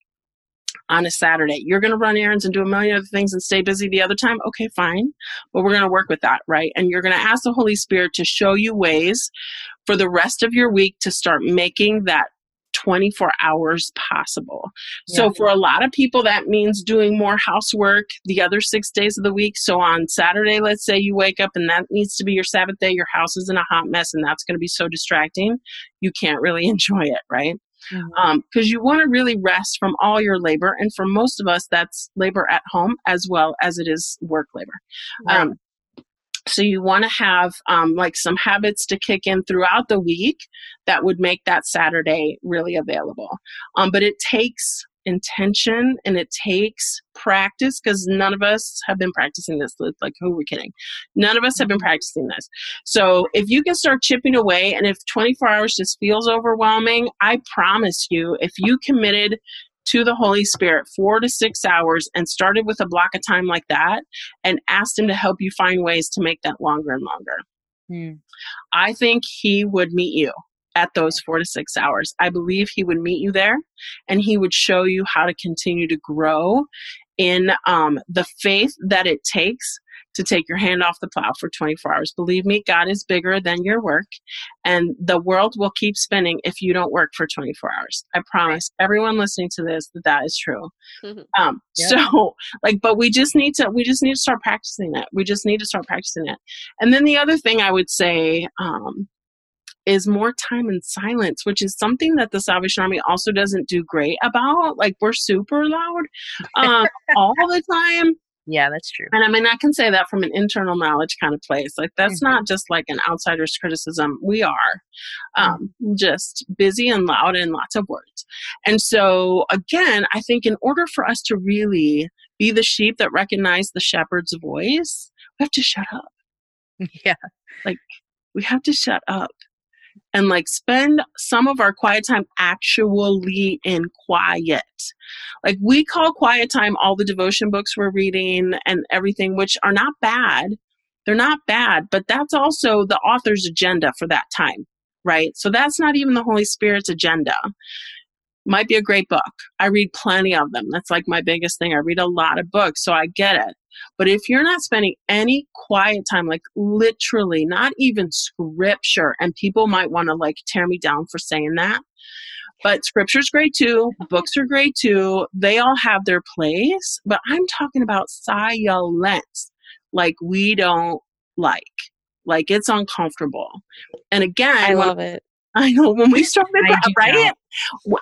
on a Saturday. You're going to run errands and do a million other things and stay busy the other time. Okay, fine. But we're going to work with that, right? And you're going to ask the Holy Spirit to show you ways for the rest of your week to start making that 24 hours possible. So for a lot of people, that means doing more housework the other six days of the week. So on Saturday, let's say you wake up and that needs to be your Sabbath day, your house is in a hot mess and that's going to be so distracting. You can't really enjoy it, right? Because you want to really rest from all your labor. And for most of us, that's labor at home as well as it is work labor. Right. Um, so you want to have um, like some habits to kick in throughout the week that would make that Saturday really available. Um, but it takes intention and it takes practice because none of us have been practicing this. Like, who are we kidding? None of us have been practicing this. So if you can start chipping away, and if 24 hours just feels overwhelming, I promise you, if you committed to the Holy Spirit four to six hours and started with a block of time like that and asked Him to help you find ways to make that longer and longer, Mm. I think He would meet you at those four to six hours. I believe He would meet you there and He would show you how to continue to grow in um, the faith that it takes to take your hand off the plow for 24 hours. Believe me, God is bigger than your work, and the world will keep spinning if you don't work for 24 hours. I promise everyone listening to this that that is true. Mhm. Um. So, like, but we just need to we just need to start practicing it. We just need to start practicing it. And then the other thing I would say um, is more time in silence, which is something that the Salvation Army also doesn't do great about. Like, we're super loud um, all the time. Yeah, that's true. And I mean, I can say that from an internal knowledge kind of place. Like, that's Mhm. not just like an outsider's criticism. We are um, just busy and loud and lots of words. And so, again, I think in order for us to really be the sheep that recognize the shepherd's voice, we have to shut up. Yeah. Like, we have to shut up and like spend some of our quiet time actually in quiet. Like we call quiet time all the devotion books we're reading and everything, which are not bad. They're not bad, but that's also the author's agenda for that time, right? So that's not even the Holy Spirit's agenda. Might be a great book. I read plenty of them. That's like my biggest thing. I read a lot of books, so I get it. But if you're not spending any quiet time, like literally, not even scripture, and people might want to like tear me down for saying that. But scripture's great too. Books are great too. They all have their place. But I'm talking about silence, like we don't like. Like it's uncomfortable. And again, I love it. I know when we started, right?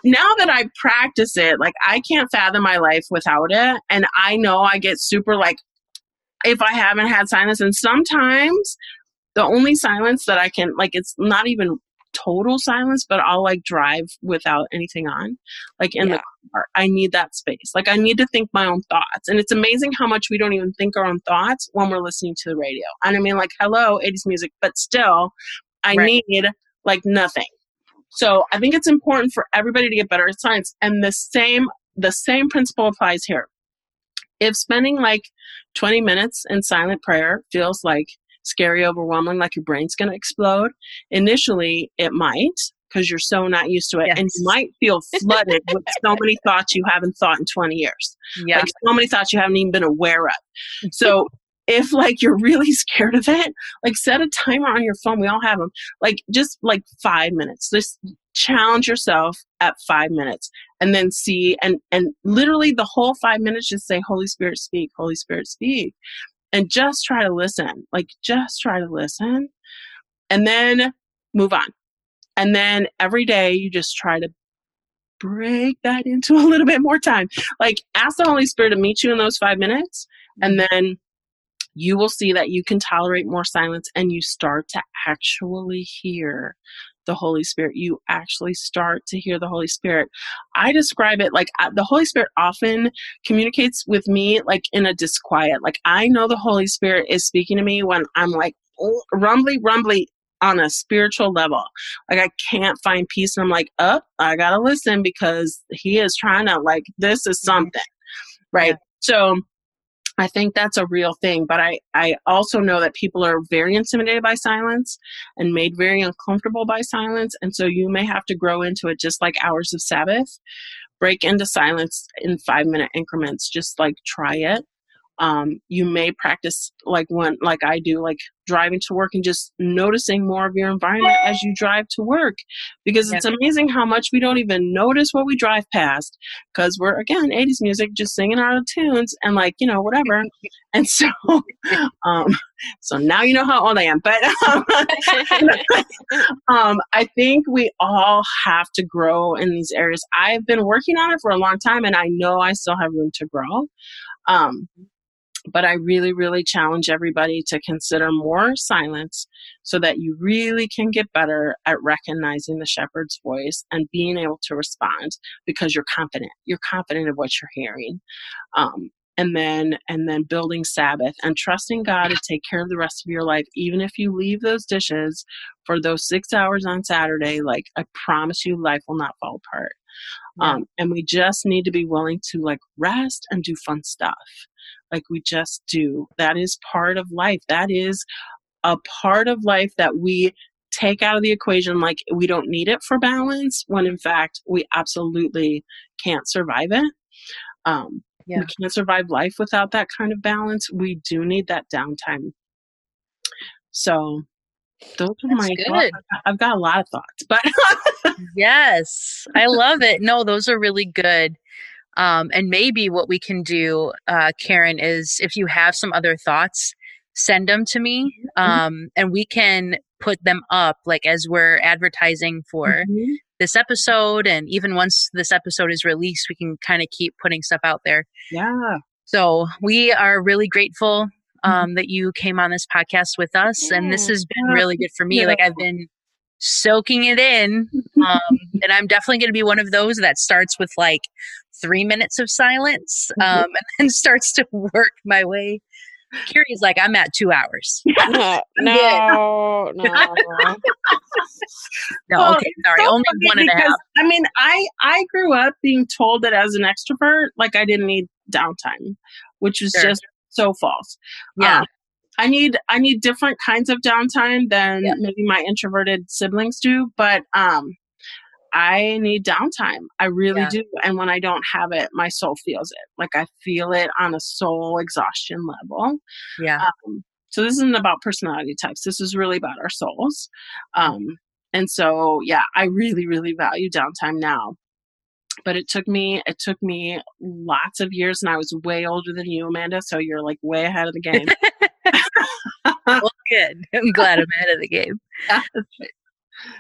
Now. That I practice it, like I can't fathom my life without it. And I know I get super like, if I haven't had silence, and sometimes the only silence that I can, like, it's not even total silence, but I'll like drive without anything on, like in Yeah. the car. I need that space. Like, I need to think my own thoughts. And it's amazing how much we don't even think our own thoughts when we're listening to the radio. And I mean, like, hello, 80s music, but still, I Right. need like nothing. So I think it's important for everybody to get better at science. And the same the same principle applies here. If spending like 20 minutes in silent prayer feels like scary, overwhelming, like your brain's gonna explode, initially it might, because you're so not used to it. And you might feel flooded with so many thoughts you haven't thought in 20 years Yeah. like so many thoughts you haven't even been aware of. So if like you're really scared of it, like set a timer on your phone. We all have them. Like just like five minutes. Just challenge yourself at five minutes, and then see and and literally the whole five minutes. Just say, "Holy Spirit, speak. Holy Spirit, speak," and just try to listen. Like just try to listen, and then move on. And then every day you just try to break that into a little bit more time. Like ask the Holy Spirit to meet you in those five minutes, and then you will see that you can tolerate more silence and you start to actually hear the Holy Spirit. You actually start to hear the Holy Spirit. I describe it like the Holy Spirit often communicates with me like in a disquiet. Like I know the Holy Spirit is speaking to me when I'm like oh, rumbly, rumbly on a spiritual level. Like I can't find peace and I'm like, up, I gotta listen because he is trying to like this is mm-hmm. something. Right. So I think that's a real thing. But I, I also know that people are very intimidated by silence and made very uncomfortable by silence. And so you may have to grow into it just like hours of Sabbath. Break into silence in five minute increments. Just like try it. Um, you may practice like when like I do, like driving to work and just noticing more of your environment as you drive to work. Because it's amazing how much we don't even notice what we drive past because we're again 80s music just singing our tunes and like you know whatever. And so um so now you know how old i am but um, um i think we all have to grow in these areas. I've been working on it for a long time and i know i still have room to grow. Um but I really, really challenge everybody to consider more silence so that you really can get better at recognizing the shepherd's voice and being able to respond because you're confident. You're confident of what you're hearing. Um, and then and then building sabbath and trusting god to take care of the rest of your life even if you leave those dishes for those six hours on saturday like i promise you life will not fall apart um, and we just need to be willing to like rest and do fun stuff like we just do that is part of life that is a part of life that we take out of the equation like we don't need it for balance when in fact we absolutely can't survive it um, Yeah. we can't survive life without that kind of balance we do need that downtime so those are That's my good. thoughts. i've got a lot of thoughts but Yes, I love it. No, those are really good. Um, and maybe what we can do, uh, Karen, is if you have some other thoughts, send them to me, um, and we can put them up like as we're advertising for Mhm. this episode, and even once this episode is released, we can kind of keep putting stuff out there. yeah So we are really grateful um, that you came on this podcast with us, and this has been really good for me. Like I've been soaking it in, um, and I'm definitely going to be one of those that starts with like three minutes of silence, um, and then starts to work my way. Kiri's like I'm at two hours. No, no, no. No, okay, sorry, so only one and a half. I mean, I I grew up being told that as an extrovert, like I didn't need downtime, which is Sure. just so false. Yeah, Um, I need I need different kinds of downtime than Yeah. maybe my introverted siblings do, but um, I need downtime. I really Yeah. do, and when I don't have it, my soul feels it. Like I feel it on a soul exhaustion level. yeah, Um, so this isn't about personality types. This is really about our souls. Um, and so, yeah, I really, really value downtime now. But it took me, it took me lots of years, and I was way older than you, Amanda. So you're like way ahead of the game. well, good. I'm glad I'm ahead of the game.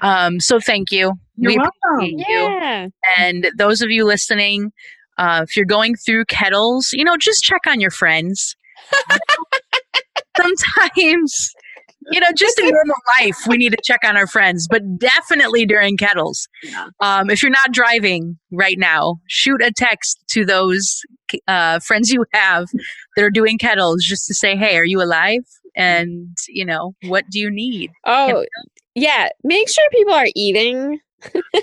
Um, so thank you. You're We welcome. appreciate you. Yeah. And those of you listening, uh, if you're going through kettles, you know, just check on your friends. Sometimes, you know, just in normal life, we need to check on our friends, but definitely during kettles. Yeah. Um, if you're not driving right now, shoot a text to those uh, friends you have that are doing kettles just to say, hey, are you alive? And, you know, what do you need? Oh, yeah. Make sure people are eating.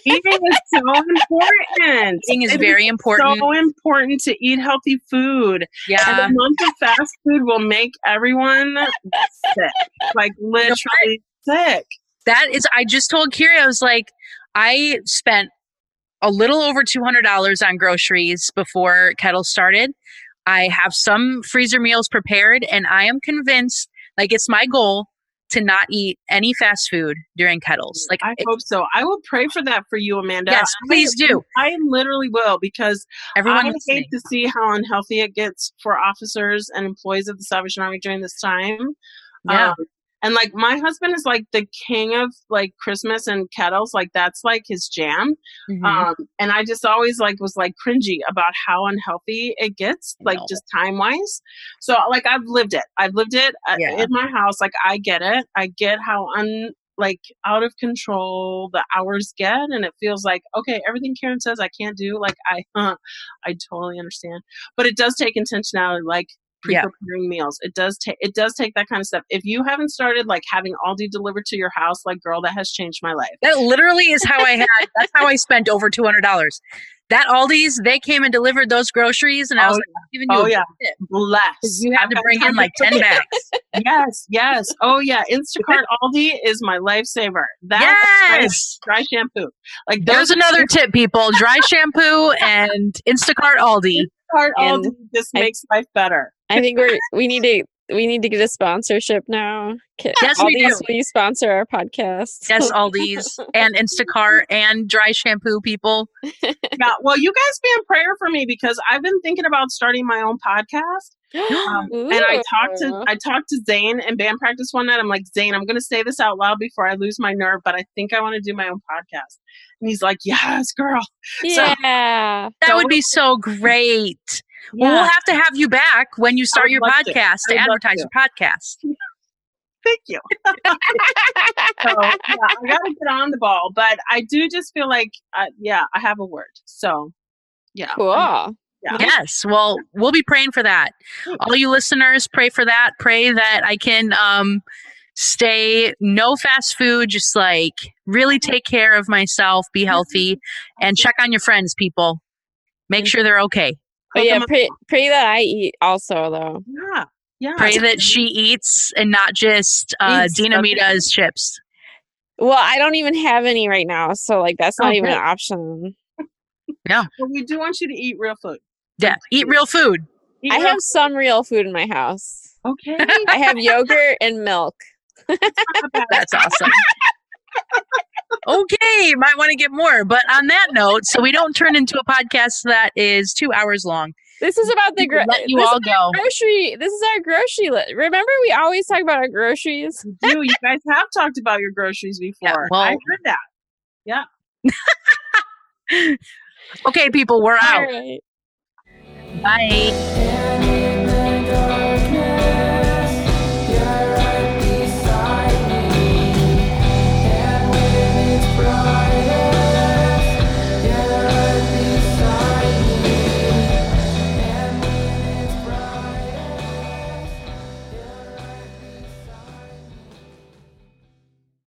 Eating is so important. Eating is It very important. So important to eat healthy food. And Yeah. a month of fast food will make everyone sick. Like literally sick. That is, I just told Kiri, I was like, I spent a little over $200 on groceries before Kettle started. I have some freezer meals prepared, and I am convinced, like, it's my goal to not eat any fast food during Kettles. Like, I it- hope so. I will pray for that for you, Amanda. yes, please I- do. I literally will because Everyone I listening. hate to see how unhealthy it gets for officers and employees of the Salvation Army during this time. Yeah. Um, and like my husband is like the king of like Christmas and kettles. Like that's like his jam. Mhm. Um, and I just always like was like cringy about how unhealthy it gets, like just time wise. So like I've lived it. I've lived it uh, Yeah. in my house. Like I get it. I get how un like out of control the hours get, and it feels like okay, everything Karen says I can't do. Like I, I totally understand, but it does take intentionality. Like Yeah. pre-preparing meals. It does take it does take that kind of stuff. If you haven't started like having Aldi delivered to your house, like girl, that has changed my life. That literally is how I had. That's how I spent over two hundred dollars. That Aldi's, they came and delivered those groceries, and I Oh, was like, I'm giving you Oh yeah, tip. bless. You had I've to bring in like ten bags. yes, yes. Oh yeah, Instacart Aldi is my lifesaver. That yes. dry, dry shampoo. Like There's another tip, people. Dry shampoo and Instacart Aldi. Instacart Aldi just makes life better. I think we're we need to we need to get a sponsorship now. Ca- Yes, all we these do. please sponsor our podcast. Yes, Aldi's and Instacart and dry shampoo, people. Yeah. Well, you guys be in prayer for me because I've been thinking about starting my own podcast. Um, and I talked to I talked to Zane in band practice one night. I'm like, Zane, I'm gonna say this out loud before I lose my nerve, but I think I want to do my own podcast. And he's like, Yes, girl. yeah. That So- would be so great. Well, we'll have to have you back when you start your love to. podcast to I would love advertise to. your podcast. Thank you. So yeah, I gotta get on the ball, but I do just feel like, uh, yeah, I have a word. So yeah, cool. Yeah. Yes. Well, we'll be praying for that. All you listeners, pray for that. Pray that I can um stay no fast food, just like really take care of myself, be healthy, and check on your friends, people. Make sure they're okay. But Hook yeah, 'em up. pray pray that I eat also though. yeah, yeah. Pray that she eats and not just uh Eats, Dina okay. Chips. Well, I don't even have any right now, so like that's not Oh, even an option. Yeah. But we do want you to eat real food. Yeah. Eat real food. Eat I real- have some real food in my house. okay. I have yogurt and milk. That's awesome. okay, might want to get more. But on that note, so we don't turn into a podcast that is two hours long. This is about the gro- let you this all go. grocery. This is our grocery list. Remember, we always talk about our groceries. You do. You guys have talked about your groceries before. well- I heard that. Yeah. okay, people, we're All out. right. Bye.